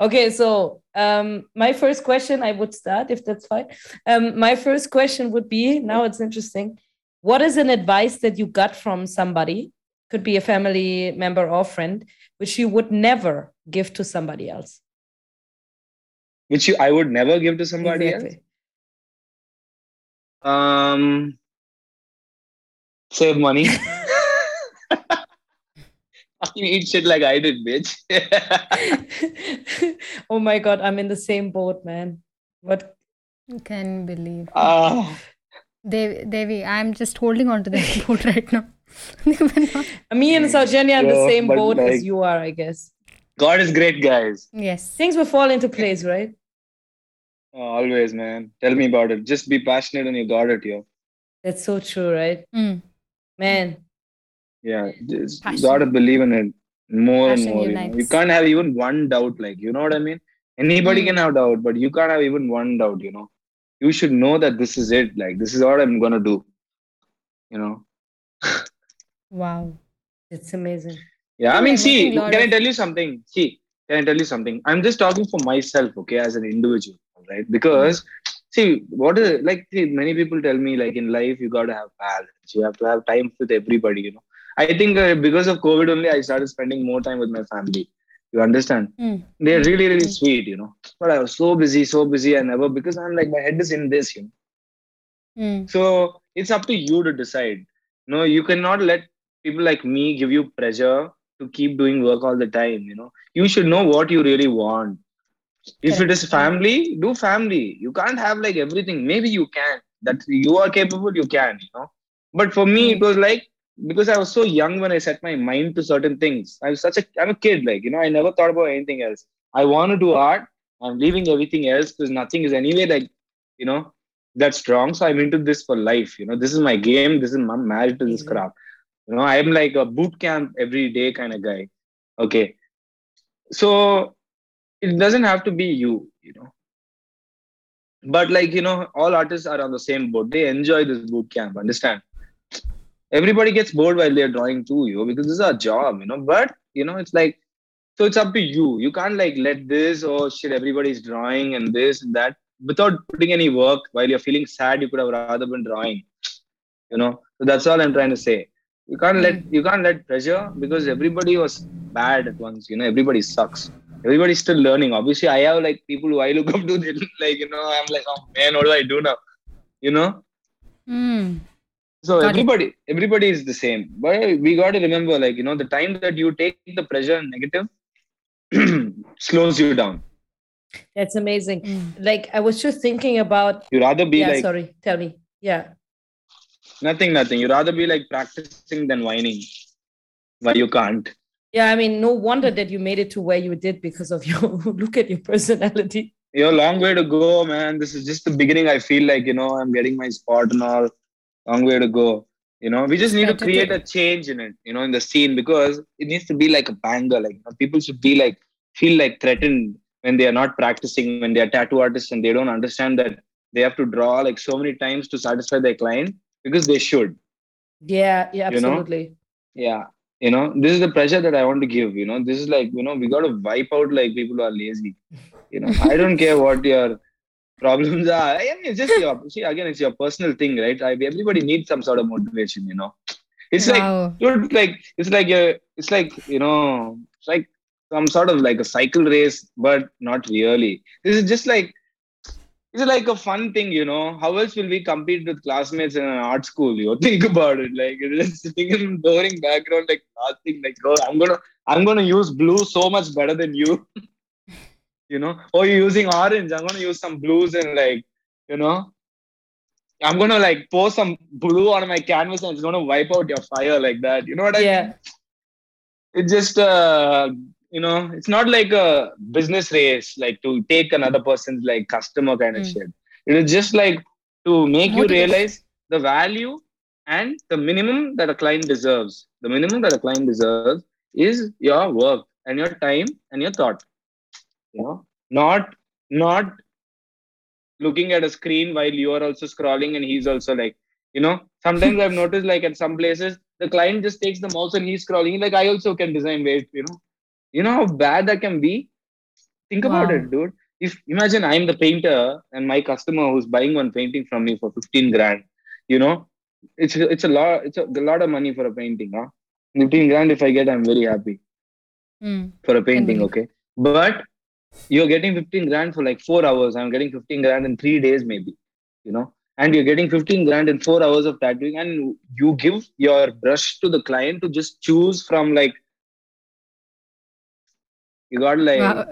Okay, so um, my first question, I would start if that's fine. Um, my first question would be now it's interesting. What is an advice that you got from somebody, could be a family member or friend, which you would never give to somebody else?
Which you, I would never give to somebody else. Um, save money. Fucking eat shit like I did, bitch.
oh my God, I'm in the same boat, man. What?
Can believe.
Ah,
Devi, Devi, I'm just holding on to the boat right now. They were not-
Me and Soujanya are in the same
but
boat as you are, I guess.
God is great, guys.
yes.
Things will fall into place, right?
Oh, always, man. Tell me about it. Just be passionate and you got it, yo.
That's so true, right?
Mm.
Man,
Yeah, just
Passion.
gotta believe in it more
Passion
and more. You, know? you can't have even one doubt, like you know what I mean. Anybody
Mm.
can have doubt, but you can't have even one doubt. You know, you should know that this is it. Like this is what I'm gonna do. You know.
Wow.
it's amazing.
Yeah, I
Yeah,
mean,
making
see,
lot
can I tell you something? See, can I tell you something? I'm just talking for myself, okay, as an individual, right? Because see, what is like? See, many people tell me like in life you gotta have balance. You have to have time with everybody. You know, I think uh, because of COVID only, I started spending more time with my family. You understand?
Mm.
They're really, really
Mm.
sweet, you know. But I was so busy, so busy, I never because I'm like my head is in this, you know.
Mm.
So it's up to you to decide. No, you cannot let people like me give you pressure to keep doing work all the time. You know, you should know what you really want. If it is family, do family. You can't have like everything. Maybe you can. That you are capable, you can. You know. But for me, it was like because I was so young when I set my mind to certain things. I was such a I'm a kid. Like you know, I never thought about anything else. I want to do art. I'm leaving everything else because nothing is anyway like you know that strong. So I'm into this for life. You know, this is my game. This is my marriage to this
Mhm.
craft. You know, I'm like a boot camp every day kind of guy. Okay. So it doesn't have to be you, you know. But like, you know, all artists are on the same boat. They enjoy this boot camp, understand? Everybody gets bored while they're drawing too, you know, because this is our job, you know. But you know, it's like so it's up to you. You can't like let this, oh shit, everybody's drawing and this and that without putting any work while you're feeling sad, you could have rather been drawing. You know, so that's all I'm trying to say. You can't let you can't let pressure because everybody was bad at once. You know, everybody sucks. Everybody's still learning. Obviously, I have like people who I look up to. They like you know, I'm like, oh man, what do I do now? You know.
Mm.
So
Got it.
everybody, everybody is the same. But we got to remember, like you know, the time that you take the pressure and negative slows you down.
That's amazing.
Mm.
Like I was just thinking about
You rather be
yeah,
like
sorry, tell me. Yeah.
nothing, nothing. You rather be like practicing than whining. Why you can't?
Yeah, I mean, no wonder that you made it to where you did because of your look at your personality.
You're a long way to go, man. This is just the beginning. I feel like, you know, I'm getting my spot and all. Long way to go. You know, we just need to create a change in it, you know, in the scene because it needs to be like a banger. Like, you know, people should be like, feel like threatened when they are not practicing, when they are tattoo artists and they don't understand that they have to draw like so many times to satisfy their client because they should.
Yeah, yeah, absolutely.
You know? Yeah. You know, this is the pressure that I want to give. You know, this is like, you know, we got to wipe out like people who are lazy. You know, I don't care what your problems are. I mean, it's just your, see, again, it's your personal thing, right? I, everybody needs some sort of motivation, you know. It's wow. like, dude, like, it's like, a, it's like, you know, it's like some sort of like a cycle race, but not really. This is just like it's like a fun thing, you know. How else will we compete with classmates in an art school? You think about it, like it's sitting in boring background, like nothing. Like, oh, I'm gonna, I'm gonna use blue so much better than you. you know, or oh, you're using orange. I'm gonna use some blues and like, you know, I'm gonna like pour some blue on my canvas and it's gonna wipe out your fire like that. You know what I yeah. mean? It's just uh you know it's not like a business race like to take another person's like customer kind of mm. shit. It is just like to make you realize the value and the minimum that a client deserves. The minimum that a client deserves is your work and your time and your thought. You know not not looking at a screen while you are also scrolling and he's also like you know sometimes i've noticed like at some places the client just takes the mouse and he's scrolling. Like i also can design ways you know you know how bad that can be? Think wow. about it, dude. If imagine I'm the painter and my customer who's buying one painting from me for 15 grand, you know, it's it's a lot it's a, a lot of money for a painting, huh? 15 grand if I get, I'm very happy. Mm. For a painting, okay. But you're getting 15 grand for like four hours. I'm getting 15 grand in three days, maybe, you know, and you're getting 15 grand in four hours of tattooing, and you give your brush to the client to just choose from like you got like uh,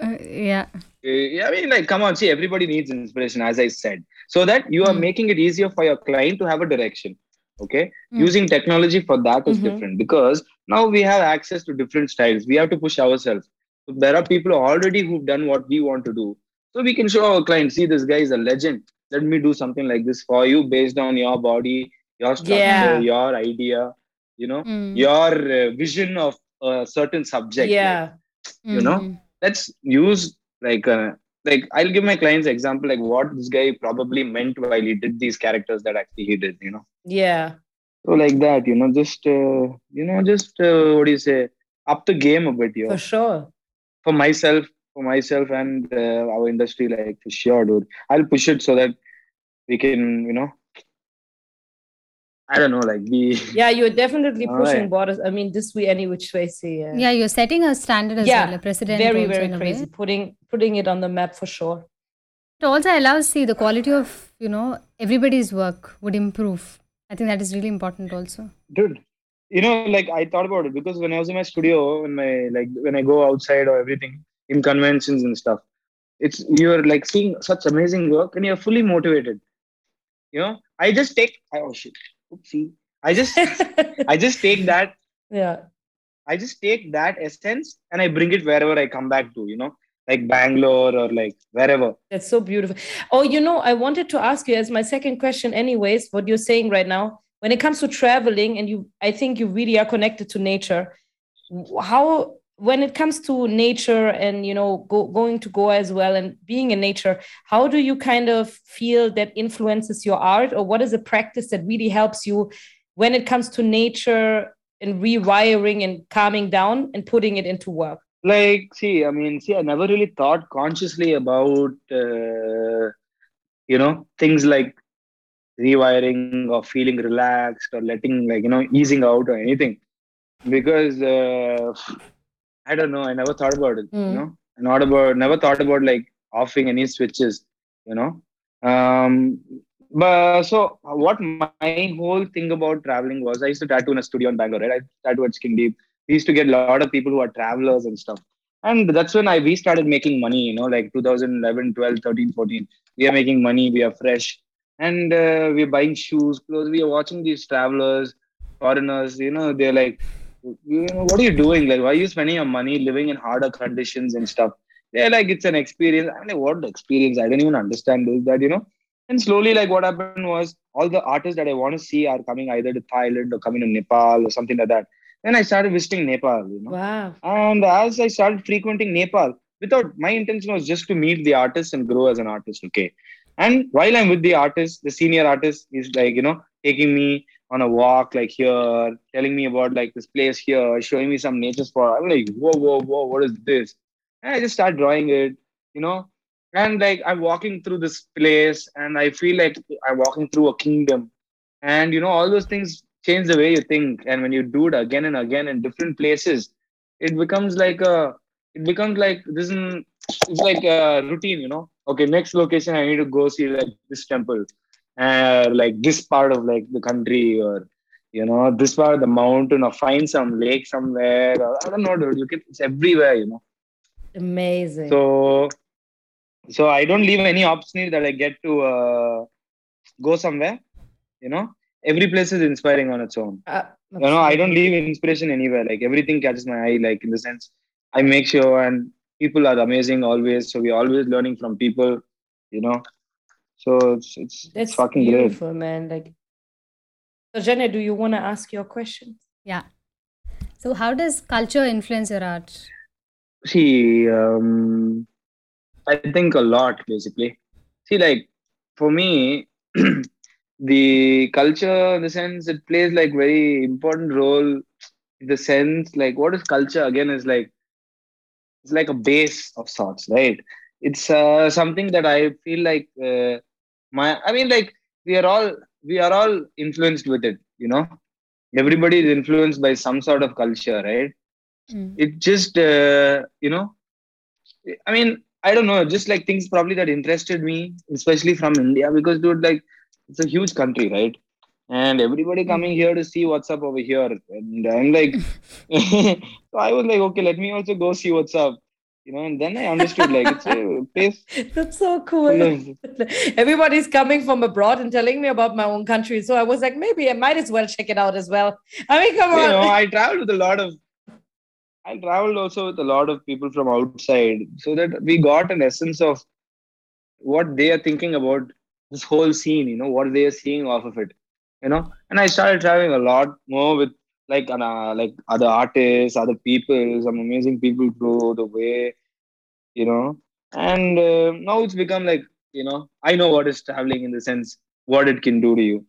yeah
i mean like come on see everybody needs inspiration as i said so that you are mm. making it easier for your client to have a direction okay mm. using technology for that is mm-hmm. different because now we have access to different styles we have to push ourselves so there are people already who've done what we want to do so we can show our client see this guy is a legend let me do something like this for you based on your body your structure yeah. your idea you know mm. your uh, vision of a certain subject
yeah like,
you know? Mm-hmm. let's use like uh, like i'll give my clients example like what this guy probably meant while he did these characters that actually he did you know?
Yeah.
So like that you know just uh, you know just uh, what do you say? Up the game a bit
here. For sure.
For myself for myself and uh, our industry like for sure dude. I'll push it so that we can you know I don't know, like we.
Yeah, you're definitely pushing right. borders. I mean, this way, any which way, see.
Yeah. yeah, you're setting a standard as yeah, well. A precedent.
Very, very crazy. Putting putting it on the map for sure.
It also allows see the quality of you know everybody's work would improve. I think that is really important also.
Dude, you know, like I thought about it because when I was in my studio, when my like when I go outside or everything in conventions and stuff, it's you're like seeing such amazing work and you're fully motivated. You know, I just take oh shit oopsie. I just I just take that.
Yeah.
I just take that essence and I bring it wherever I come back to, you know, like Bangalore or like wherever.
That's so beautiful. Oh, you know, I wanted to ask you as my second question, anyways, what you're saying right now. When it comes to traveling, and you I think you really are connected to nature. How when it comes to nature and you know go, going to go as well and being in nature how do you kind of feel that influences your art? Or what is a practice that really helps you when it comes to nature and rewiring and calming down and putting it into work?
Like see i mean see i never really thought consciously about uh, you know things like rewiring or feeling relaxed or letting like you know easing out or anything. Because uh, I don't know. I never thought about it. Mm. You know, not about never thought about like offing any switches. You know, um, but so what my whole thing about traveling was I used to tattoo in a studio in Bangalore. Right, I tattooed Skin Deep. We used to get a lot of people who are travelers and stuff. And that's when I we started making money. You know, like 2011, 12, 13, 14. We are making money. We are fresh, and uh, we are buying shoes, clothes. We are watching these travelers, foreigners. You know, they're like what are you doing? Like, why are you spending your money living in harder conditions and stuff? They're like, it's an experience. I'm like, what the experience? I don't even understand this, that, you know. And slowly, like, what happened was all the artists that I want to see are coming either to Thailand or coming to Nepal or something like that. Then I started visiting Nepal, you know.
Wow.
And as I started frequenting Nepal, without my intention was just to meet the artist and grow as an artist, okay. And while I'm with the artist, the senior artist is like, you know, taking me on a walk like here, telling me about like this place here, showing me some nature spot. I'm like, whoa, whoa, whoa, what is this? And I just start drawing it, you know. And like I'm walking through this place and I feel like I'm walking through a kingdom. And you know, all those things change the way you think. And when you do it again and again in different places, it becomes like a it becomes like this is it's like a routine, you know. Okay, next location I need to go see like this temple uh, like this part of like the country or you know this part of the mountain or find some lake somewhere or, i don't know dude. You can it's everywhere you know.
Amazing.
so so i don't leave any opportunity that i get to uh, go somewhere you know. Every place is inspiring on its own.
Uh,
you know i don't leave inspiration anywhere. Like everything catches my eye like in the sense i make sure and people are amazing always. So we're always learning from people you know so it's it's,
That's
it's fucking great
beautiful, man. Like, Soujanya, do you want to ask your question?
Yeah. So, how does culture influence your art?
See, um, I think a lot basically. See, like for me, the culture, in the sense, it plays like very important role. In the sense, like what is culture again? Is like it's like a base of sorts, right? It's uh, something that I feel like uh, my. I mean, like we are all we are all influenced with it. You know, everybody is influenced by some sort of culture, right?
Mm.
it just uh, you know i mean i don't know just like things probably that interested me especially from india because dude like it's a huge country right and everybody coming here to see what's up over here and i'm like so i was like okay let me also go see what's up you know and then i understood like it's a place
That's so cool. Everybody's coming from abroad and telling me about my own country. So I was like, maybe I might as well check it out as well. I mean, come
you
on.
know i traveled with a lot of i traveled also with a lot of people from outside so that we got an essence of what they are thinking about this whole scene you know what they are seeing off of it you know and i started traveling a lot more with like uh, like other artists other people some amazing people through the way you know and uh, now it's become like you know i know what is traveling in the sense what it can do to you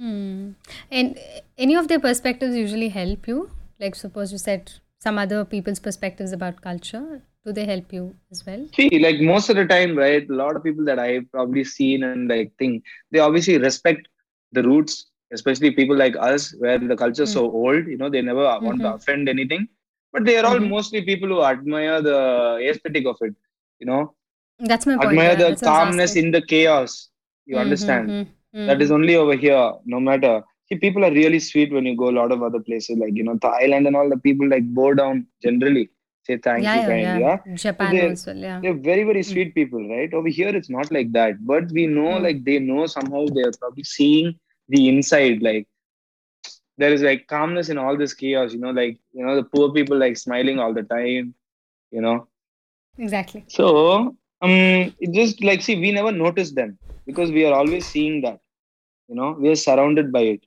Hmm. And any of their perspectives usually help you? Like, suppose you said some other people's perspectives about culture. Do they help you as well?
See, like most of the time, right? A lot of people that I've probably seen and like think they obviously respect the roots, especially people like us, where the culture is so old. You know, they never want to
Mhm.
offend anything, but they are all
Mhm.
mostly people who admire the aesthetic of it. You know,
That's my point.
admire
yeah,
the
that's what I was
calmness in the chaos. You
Mhm,
understand?
mhm,
That is only over here. No matter. See, people are really sweet when you go a lot of other places, like you know, Thailand and all. The people like bow down generally, say thank
Yeah,
you,
yeah, yeah.
yeah. So
Japan
they
also, yeah.
they're very very
Mm.
sweet people right over here it's not like that but we know
Mm.
like they know somehow they're probably seeing the inside like there is like calmness in all this chaos you know like you know the poor people like smiling all the time you know?
Exactly.
so um it just like see we never notice them because we are always seeing that you know? We are surrounded by it.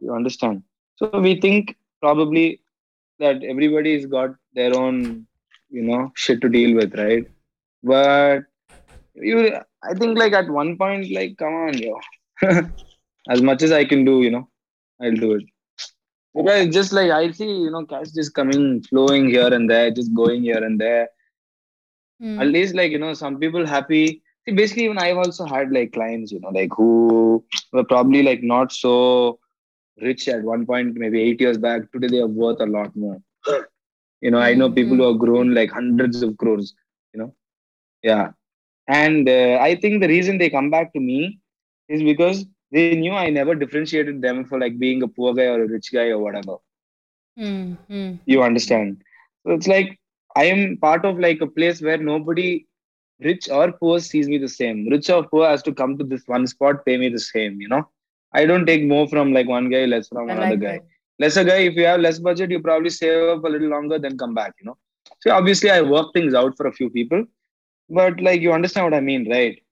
You understand? So we think probably that everybody's got their own you know shit to deal with right? But you i think like at one point like come on yo as much as i can do you know i'll do it. Okay, just like i see you know cash just coming flowing here and there just going here and there.
Mm.
at least like you know some people happy. See basically even i've also had like clients you know like who were probably like not so rich at one point maybe eight years back. Today they are worth a lot more. You know i know people
mm.
who have grown like hundreds of crores you know. Yeah. And uh, i think the reason they come back to me is because they knew i never differentiated them for like being a poor guy or a rich guy or whatever.
Mm, mm.
you understand? So it's like i am part of like a place where nobody rich or poor sees me the same. Rich or poor has to come to this one spot pay me the same you know? I don't take more from like one guy less from
I
another
like
guy lesser guy if you have less budget you probably save up a little longer then come back you know? So obviously i work things out for a few people. But like you understand what i mean right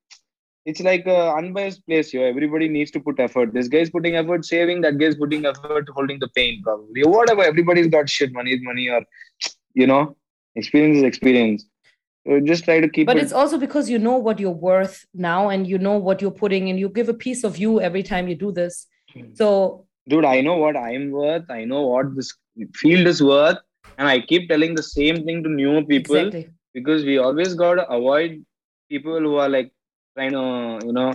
it's like an unbiased place here. Everybody needs to put effort. This guy's putting effort saving that guy's putting effort holding the pain probably. Whatever everybody's got shit money is money or you know experience is experience. So just try to keep
but
it.
it's also because you know what you're worth now and you know what you're putting and you give a piece of you every time you do this. Hmm. So
dude i know what i'm worth. I know what this field is worth. And i keep telling the same thing to new people
exactly.
because we always got to avoid people who are like trying to you know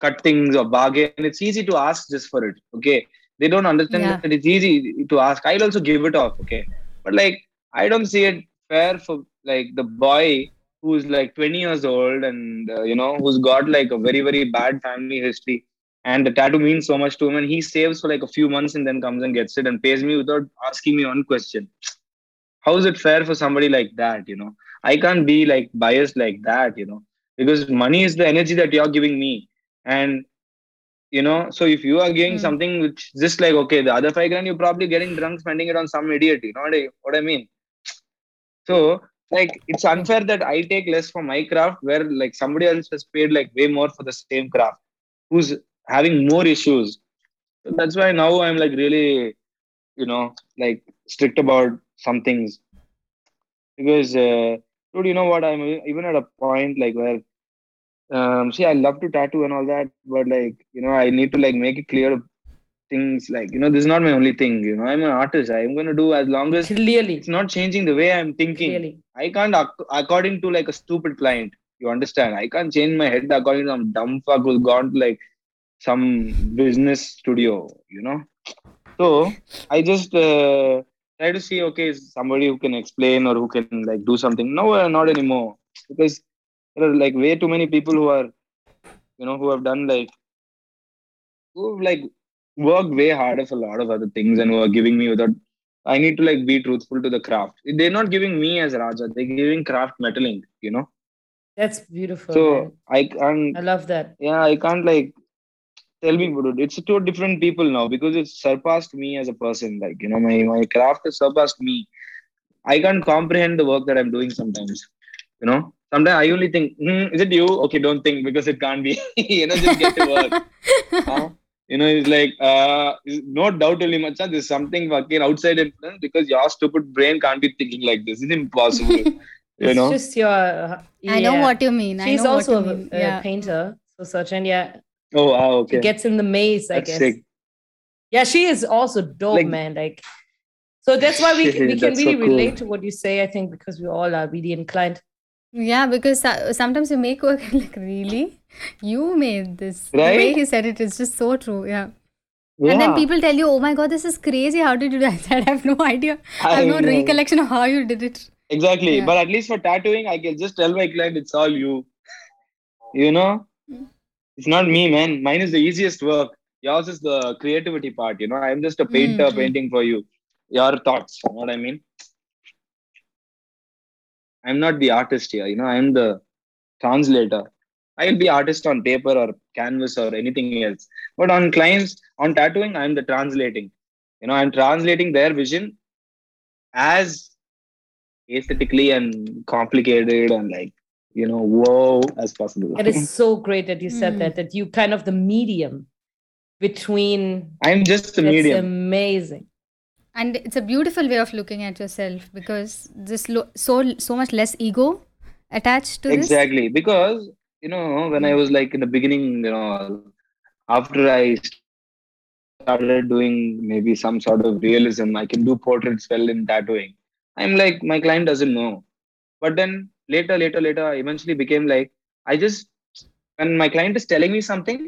cut things or bargain. It's easy to ask just for it okay? They don't understand
Yeah.
that it's easy to ask. I'll also give it off okay? But like i don't see it fair for like the boy who's like 20 years old and uh, you know who's got like a very very bad family history and the tattoo means so much to him and he saves for like a few months and then comes and gets it and pays me without asking me one question. How is it fair for somebody like that you know? I can't be like biased like that you know because money is the energy that you're giving me. And you know so if you are giving
Hmm.
something which just like okay the other five grand you're probably getting drunk spending it on some idiot you know what I, what I mean? So like it's unfair that i take less for my craft where like somebody else has paid like way more for the same craft who's having more issues. So that's why now i'm like really you know like strict about some things. Because uh, dude you know what? I'm even at a point like where um see i love to tattoo and all that but like you know i need to like make it clear things like you know this is not my only thing you know i'm an artist i'm going to do as long as
clearly
it's not changing the way i'm thinking
clearly
I can't, according to like a stupid client, you understand? I can't change my head according to some dumb fuck who's gone to like some business studio, you know? So I just uh, try to see, okay, is somebody who can explain or who can like do something. No, uh, not anymore. Because there are like way too many people who are, you know, who have done like, who have like worked way harder for a lot of other things and who are giving me without I need to like be truthful to the craft. They're not giving me as Raja, they're giving craft Mettleink, you know.
that's beautiful
So
man.
I can't
i love that
yeah, I can't like tell me dude, it's two different people now because it's surpassed me as a person. Like, you know, my, my craft has surpassed me. I can't comprehend the work that I'm doing sometimes. You know, sometimes I only think, hmm, is it you? Okay, don't think because it can't be. you know, just get to work. Huh? You know, it's like, uh, no doubt only, macha, there's something fucking outside influence because your stupid brain can't be thinking like this. It's impossible. you
it's
know,
just your uh,
I know what you mean. I
she's
know
also
what you
a,
mean.
a
yeah.
painter so such and yeah
oh, ah, okay.
she gets in the maze i
That's
guess
sick.
yeah she is also dope
Like-
man like so that's why we, we can
That's so
really
cool.
relate to what you say i think because we all are really inclined
Yeah, because so- sometimes you make work like really, you made this. The way he said it is just so true. Yeah.
Yeah.
And then people tell you, "Oh my God, this is crazy! How did you do that?" I have no idea. I have no
know.
recollection of how you did it."
Exactly.
Yeah.
But at least for tattooing, I can just tell my client it's all you. You know?
Mm.
It's not me, man. Mine is the easiest work. Yours is the creativity part, you know. I'm just a painter
Mm.
painting for you. Your thoughts. You know what I mean? I'm not the artist here, you know, I'm the translator. I'll be artist on paper or canvas or anything else. But on clients, on tattooing, I'm the translating. You know, I'm translating their vision as aesthetically and complicated and like you know whoa as possible
it is so great that you said
Mm.
that that you kind of the medium between
i'm just a
that's
medium
amazing
And it's a beautiful way of looking at yourself because this lo- so so much less ego attached to this.
exactly. Because you know when i hmm. was like in the beginning you know after i started doing maybe some sort of realism i can do portraits well in tattooing. I'm like my client doesn't know. But then later later later i eventually became like i just when my client is telling me something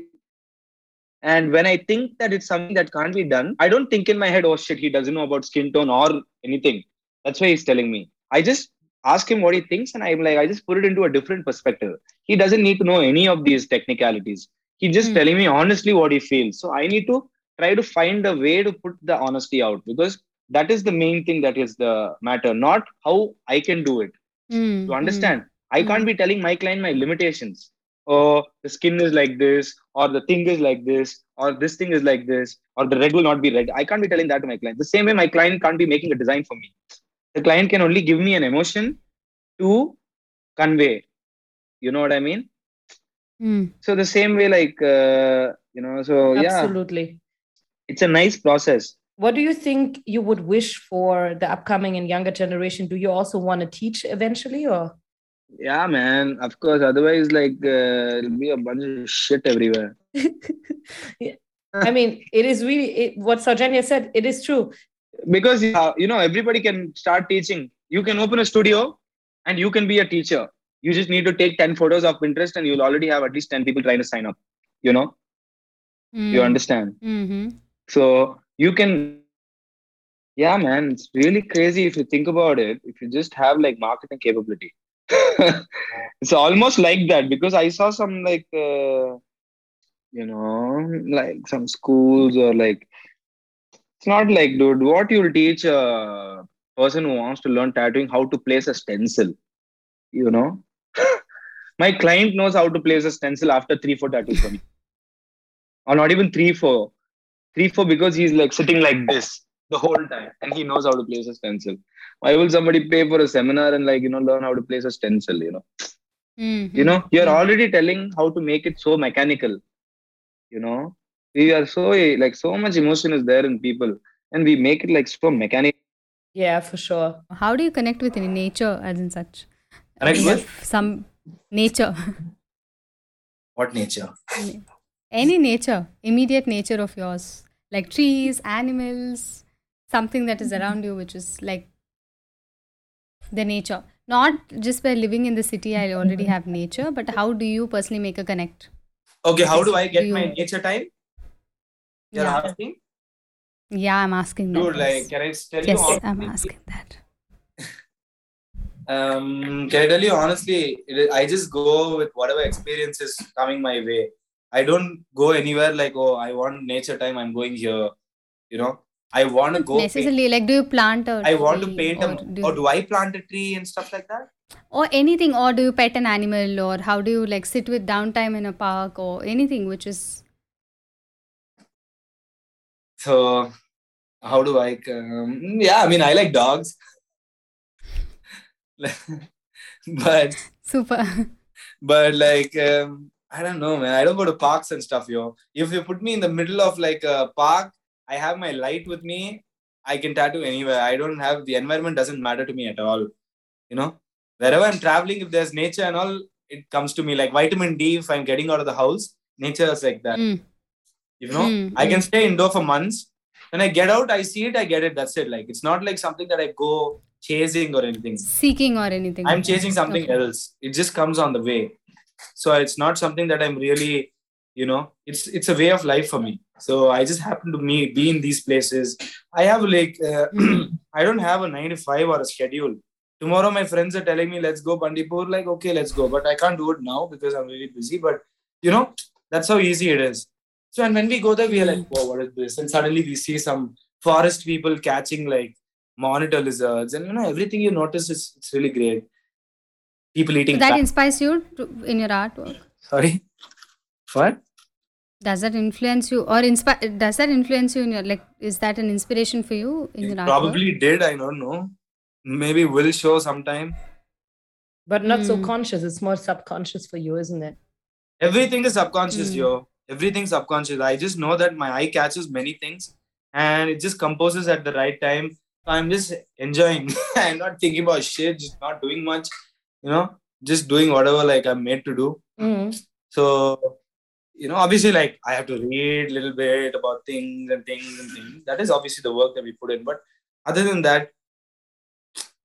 and when i think that it's something that can't be done i don't think in my head oh shit he doesn't know about skin tone or anything. That's why he's telling me. I just ask him what he thinks and i'm like i just put it into a different perspective. He doesn't need to know any of these technicalities. He's just
Hmm.
telling me honestly what he feels. So i need to try to find a way to put the honesty out because that is the main thing that is the matter not how i can do it.
Mm,
you
mm.
understand i can't be telling my client my limitations
oh, the skin is like this, or the thing is like this, or this thing is like this, or the red will not be red. I can't be telling that to my client. The same way my client can't be making a design for me. The client can only give me an emotion to convey. You know what I mean?
Mm.
So the same way, like uh, you know, so yeah,
Absolutely.
it's a nice process.
What do you think you would wish for the upcoming and younger generation? Do you also want to teach eventually, or
Yeah, man. Of course. Otherwise, like uh, it'll be a bunch of shit everywhere.
Yeah. I mean, it is really it, what Soujanya said. It is true.
because uh, you know everybody can start teaching you can open a studio and you can be a teacher you just need to take 10 photos of pinterest and you'll already have at least 10 people trying to sign up you know you
Mm.
understand
Mhm.
so you can yeah man it's really crazy if you think about it if you just have like marketing capability it's almost like that because i saw some like uh, you know like some schools or like it's not like dude what you'll teach a person who wants to learn tattooing how to place a stencil you know? My client knows how to place a stencil after three four tattoos for me. Or not even three four. Three four because he's like sitting like this the whole time and he knows how to place a stencil why will somebody pay for a seminar and like you know learn how to place a stencil you know
Mhm.
you know you're
Mhm.
already telling how to make it so mechanical you know we are so like so much emotion is there in people and we make it like so mechanical
Yeah, for sure.
How do you connect with any nature as in such?
Connect with?
some nature.
What nature?
any nature, immediate nature of yours, like trees, animals, something that is around you, which is like the nature. Not just by living in the city, I already have nature, but how do you personally make a connect?
Okay, how do I get
Do
my nature time? You're
Yeah,
asking?
yeah, I'm asking that.
Dude, like, can I tell
yes
you
I'm asking that.
Um, can I tell you honestly? It, I just go with whatever experience is coming my way. I don't go anywhere like, oh, I want nature time. I'm going here. You know, I want to go. paint-
necessarily, like, do you plant a
I want to paint
or
a,
do,
or do I plant a tree and stuff like that?
or anything, or do you pet an animal, or how do you like sit with downtime in a park, or anything which is
So, how do I? Um, yeah, I mean, I like dogs, but
super.
but like um, I don't know, man. I don't go to parks and stuff, yo. If you put me in the middle of like a park, I have my light with me. I can tattoo anywhere. I don't have the environment doesn't matter to me at all. You know, wherever I'm traveling, if there's nature and all, it comes to me. Like vitamin D, if I'm getting out of the house, nature is like that.
Mm.
You know,
Mm,
I can
mm.
stay indoor for months. When I get out, I see it, I get it. That's it. Like it's not like something that I go chasing or anything.
seeking or anything.
I'm chasing something
Okay.
else. It just comes on the way. So it's not something that I'm really, you know, it's it's a way of life for me. So I just happen to me be in these places. I have like uh, I don't have a nine to five or a schedule. Tomorrow my friends are telling me let's go Bandipur. Like okay, let's go, but I can't do it now because I'm really busy. But you know, that's how easy it is. So and when we go there, we are like, whoa, what is this? And suddenly we see some forest people catching like monitor lizards, and you know everything you notice is it's really great. People eating.
So that
fat-
inspires you to, in your artwork.
Sorry, what?
Does that influence you, or inspire? Does that influence you in your like? Is that an inspiration for you in your
It
artwork?
probably did. I don't know. Maybe will show sometime.
But not so
Mm.
conscious. It's more subconscious for you, isn't it?
Everything is subconscious,
Mm.
yo. Everything subconscious. I just know that my eye catches many things, and it just composes at the right time. I'm just enjoying. I'm not thinking about shit. Just not doing much. You know, just doing whatever like I'm made to do.
Mm.
So, you know, obviously, like I have to read a little bit about things and things and things. That is obviously the work that we put in. But other than that,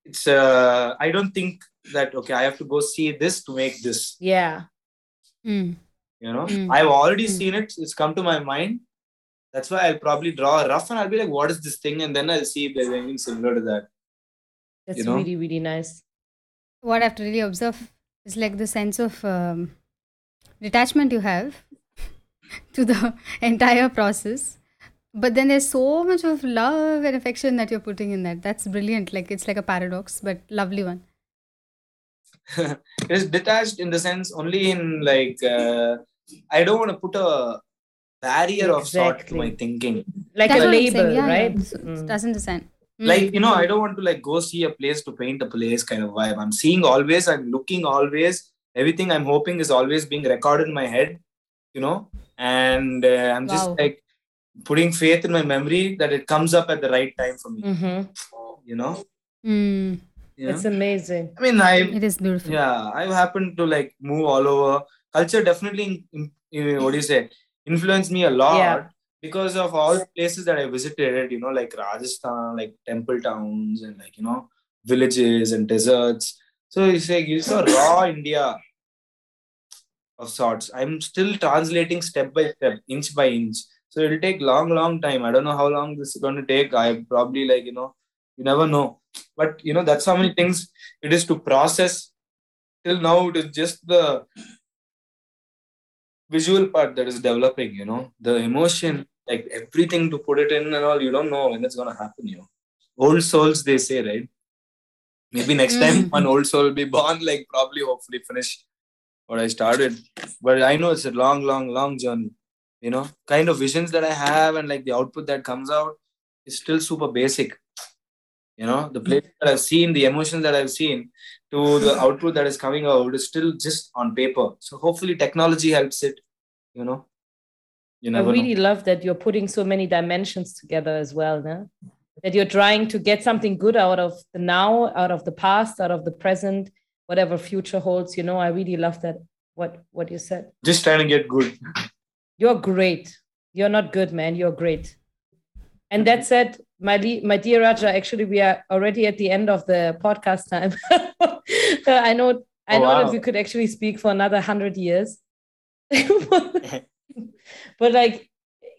it's uh, I don't think that okay, I have to go see this to make this.
Yeah.
Mm.
You know,
Mm.
I've already
Mm.
seen it. It's come to my mind. That's why I'll probably draw a rough and I'll be like, what is this thing? And then I'll see if there's anything similar to that.
That's
You know?
really, really nice.
What I have to really observe is like the sense of um, detachment you have to the entire process. But then there's so much of love and affection that you're putting in that. That's brilliant. Like it's like a paradox, but lovely one.
it is detached in the sense only in like uh, I don't want to put a barrier of sort to my thinking.
Like
That's
a
what I'm saying,
label,
yeah, yeah.
right?
So-
Mm.
Doesn't understand. Mm.
Like you know, I don't want to like go see a place to paint a place kind of vibe. I'm seeing always. I'm looking always. Everything I'm hoping is always being recorded in my head. You know, and uh, I'm just like putting faith in my memory that it comes up at the right time for me.
Mhm.
You know.
Mm.
You know?
It's amazing.
I mean, I
It is beautiful.
yeah i've happened to like move all over culture definitely in, in- in- what do you say influenced me a lot
Yeah.
because of all the places that i visited you know like rajasthan like temple towns and like you know villages and deserts so it's like you saw raw india of sorts. I'm still translating step by step inch by inch. So it'll take long long time. I don't know how long this is going to take. I probably like you know you never know. But you know that's how many things it is to process. Till now it is just the visual part that is developing you know. The emotion like everything to put it in and all you don't know when it's going to happen you know. Old souls they say right? Maybe next time
Mm.
one old soul will be born like probably hopefully finish what i started but i know it's a long long long journey you know. Kind of visions that i have and like the output that comes out is still super basic you know. The hmm. place that i've seen the emotions that i've seen to the output that is coming out is still just on paper. So hopefully technology helps it you know. You
I really
know.
love that you're putting so many dimensions together as well, no? That you're trying to get something good out of the now, out of the past, out of the present, whatever future holds. You know, I really love that. What what you said.
just trying to get good
You're great. You're not good, man. You're great. And that said, my le- my dear Raja, actually, we are already at the end of the podcast time. I know I
Oh,
know that
wow.
we could actually speak for another hundred years. but like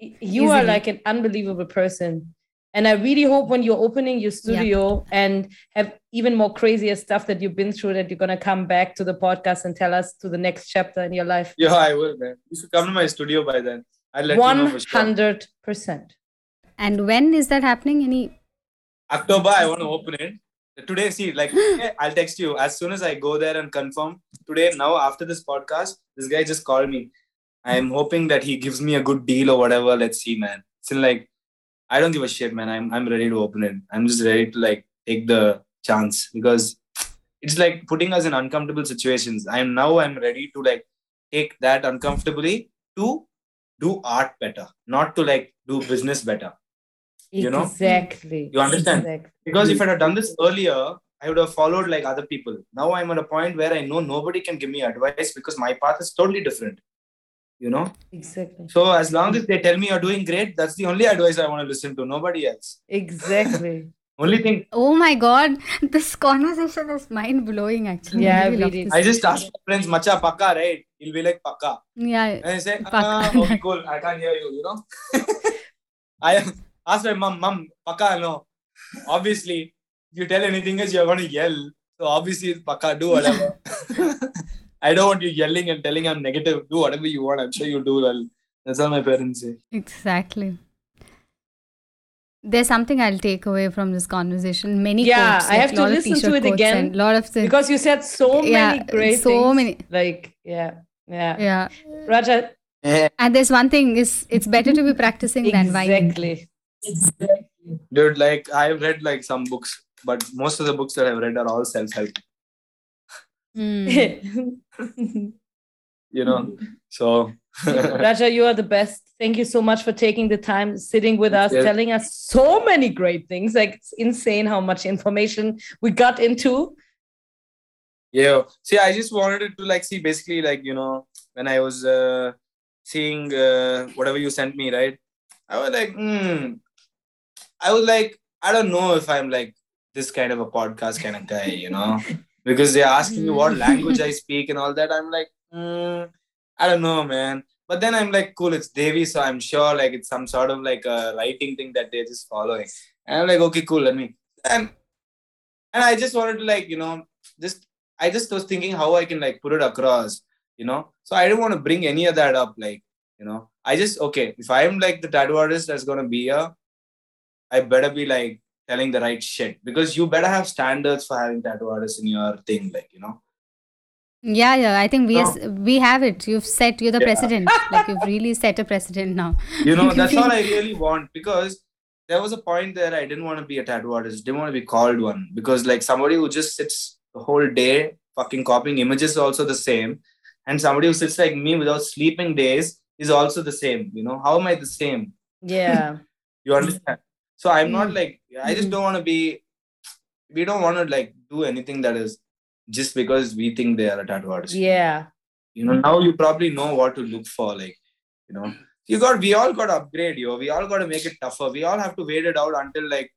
y- you are like an unbelievable person. And I really hope when you're opening your studio and have even more crazier stuff that you've been through, that you're gonna come back to the podcast and tell us to the next chapter in your life.
yeah i will man you should come to my studio by then i'll let you know
hundred percent.
And when is that happening? Any?
october i want to open it today see like i'll text you as soon as i go there and confirm today now after this podcast this guy just called me i'm hoping that he gives me a good deal or whatever let's see man it's in like i don't give a shit man i'm, I'm ready to open it i'm just ready to like take the chance because it's like putting us in uncomfortable situations i'm now i'm ready to like take that uncomfortably to do art better not to like do business better You know?
Exactly.
You understand?
Exactly.
because if I'd have done this earlier, I would have followed like other people. Now I'm at a point where I know nobody can give me advice because my path is totally different. You know?
Exactly.
So as long as they tell me you're doing great, that's the only advice I want to listen to. Nobody else.
Exactly.
Only thing
Oh my God! This conversation is mind blowing. Actually,
Yeah,
I really love
really.
I just ask my friends, Macha Paka, right? He'll be like Paka.
Yeah.
And I say,
Paka.
ah, okay, cool. I can't hear you, you know? I asked my mom, Mom, Paka, no. Obviously, if you tell anything else, you're going to yell. So obviously, it's Paka, do whatever. I don't want you yelling and telling I'm negative. Do whatever you want. I'm sure you'll do well. That's all my parents say.
Exactly. There's something I'll take away from this conversation. Many
Yeah,
quotes,
I have to listen to
t-shirt
it again
and lot of the
Because you said so
Yeah,
many great things.
so
things.
many.
Like, yeah, yeah.
yeah.
Raja,
And there's one thing is it's better to be practicing than whining.
exactly.
Dude, like, I've read like some books, but most of the books that I've read are all self help,
Mm.
you know? So,
Raja, you are the best. Thank you so much for taking the time, sitting with us,
Yeah.
telling us so many great things. Like it's insane how much information we got into.
Yeah. See, I just wanted to like see basically like you know when I was uh, seeing uh, whatever you sent me, right? I was like, hmm. I was like, I don't know if I'm like this kind of a podcast kind of guy, you know, because they're asking me what
Hmm.
language I speak and all that. I'm like, hmm, I don't know, man. But then I'm like, cool, it's Devi, so I'm sure like it's some sort of like a writing thing that they're just following. And I'm like, okay, cool, let me. And and I just wanted to like, you know, just I just was thinking how I can like put it across, you know. So I don't want to bring any of that up, like, you know. I just okay, if I'm like the tattoo artist that's gonna be here, I better be like telling the right shit because you better have standards for having tattoo artists in your thing, like, you know.
Yeah, yeah. I think we
No.
has- we have it. You've set you're the
Yeah.
president. like you've really set a precedent now.
you know that's all i really want because there was a point there i didn't want to be a tattoo artist didn't want to be called one because like somebody who just sits the whole day fucking copying images is also the same and somebody who sits like me without sleeping days is also the same you know how am i the same
Yeah.
you understand so i'm not
Mm.
like i just don't want to be we don't want to like do anything that is just because we think they are a tattoo artist.
Yeah.
you know now you probably know what to look for like you know. You got we all got to upgrade yo. We all got to make it tougher. We all have to wait it out until like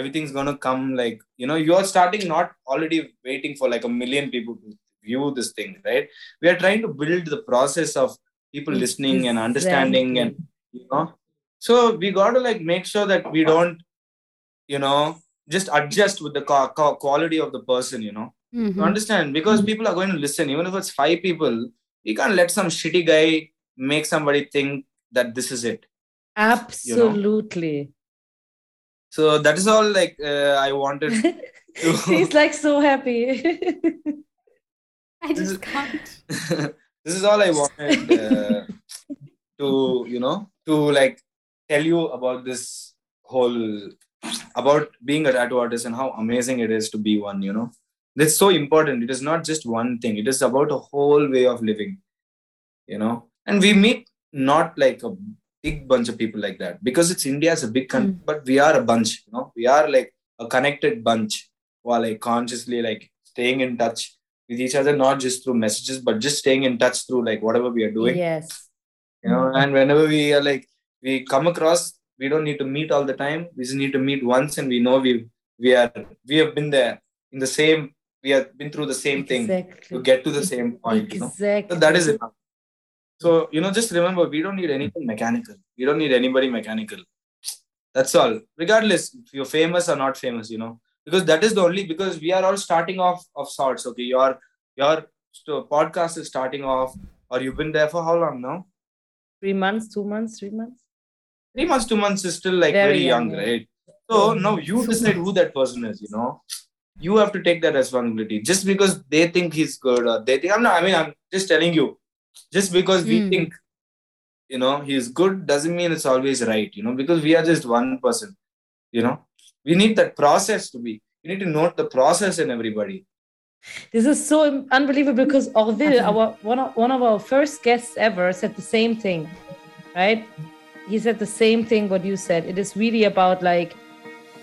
everything's gonna come like you know you're starting not already waiting for like a million people to view this thing right? We are trying to build the process of people listening and understanding and you know so we got to like make sure that we don't you know just adjust with the co- co- quality of the person you know
Mhm.
you understand because people are going to listen even if it's five people you can't let some shitty guy make somebody think that this is it
Absolutely.
so that is all like uh, i wanted
He's like so happy.
I just can't.
this is all i wanted uh, to you know to like tell you about this whole about being a tattoo artist and how amazing it is to be one you know? It's so important. It is not just one thing. It is about a whole way of living you know? And we meet not like a big bunch of people like that because it's india is a big country hmm. but we are a bunch you know? We are like a connected bunch while like consciously like staying in touch with each other not just through messages but just staying in touch through like whatever we are doing.
Yes.
you know hmm. and whenever we are like we come across we don't need to meet all the time. We just need to meet once and we know we we are we have been there in the same we have been through the same thing
Exactly.
to get to the same point you know?
Exactly.
so that is enough. So you know just remember we don't need anything mechanical. We don't need anybody mechanical. That's all. Regardless if you're famous or not famous you know? Because that is the only because we are all starting off of sorts okay? Your your podcast is starting off or you've been there for how long now?
Three months, two months, three months.
Three months, two months is still like
Very
very, young,
young,
right? So now you decide who that person is, you know. You have to take that responsibility. Just because they think he's good or they think I'm not, I mean, I'm just telling you, just because we
Mm.
think, you know, he's good doesn't mean it's always right, you know, because we are just one person, you know. We need that process to be, you need to note the process in everybody.
This is so unbelievable because Orville, our one of, one of our first guests ever, said the same thing, right? He said the same thing what you said. It is really about like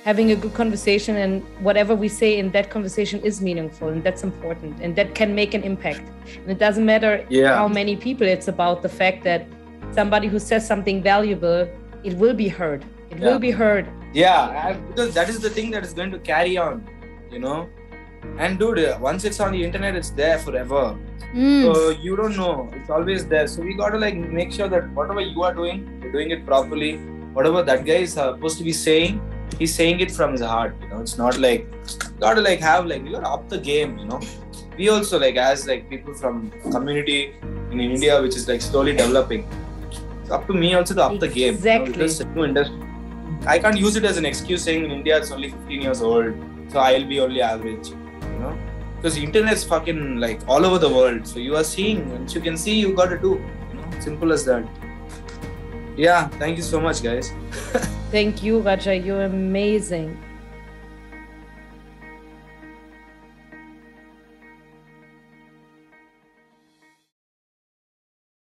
having a good conversation and whatever we say in that conversation is meaningful and that's important and that can make an impact. And it doesn't matter
Yeah.
how many people. It's about the fact that somebody who says something valuable, it will be heard. It
Yeah.
will be heard.
Yeah, I- because that is the thing that is going to carry on, you know. And dude, uh, once it's on the internet, it's there forever.
Mm.
So you don't know. It's always there. So we gotta like make sure that whatever you are doing, you're doing it properly. Whatever that guy is uh, supposed to be saying, he's saying it from his heart. You know, it's not like gotta like have like you gotta up the game. You know, we also like as like people from community in India, which is like slowly developing. It's up to me also to up the game. you know,
Exactly.
industry. I can't use it as an excuse saying in India it's only 15 years old, so I'll be only average. You know because the internet's fucking like all over the world so you are seeing once you can see you got to do you know simple as that yeah thank you so much guys
Thank you, Raja. You're amazing.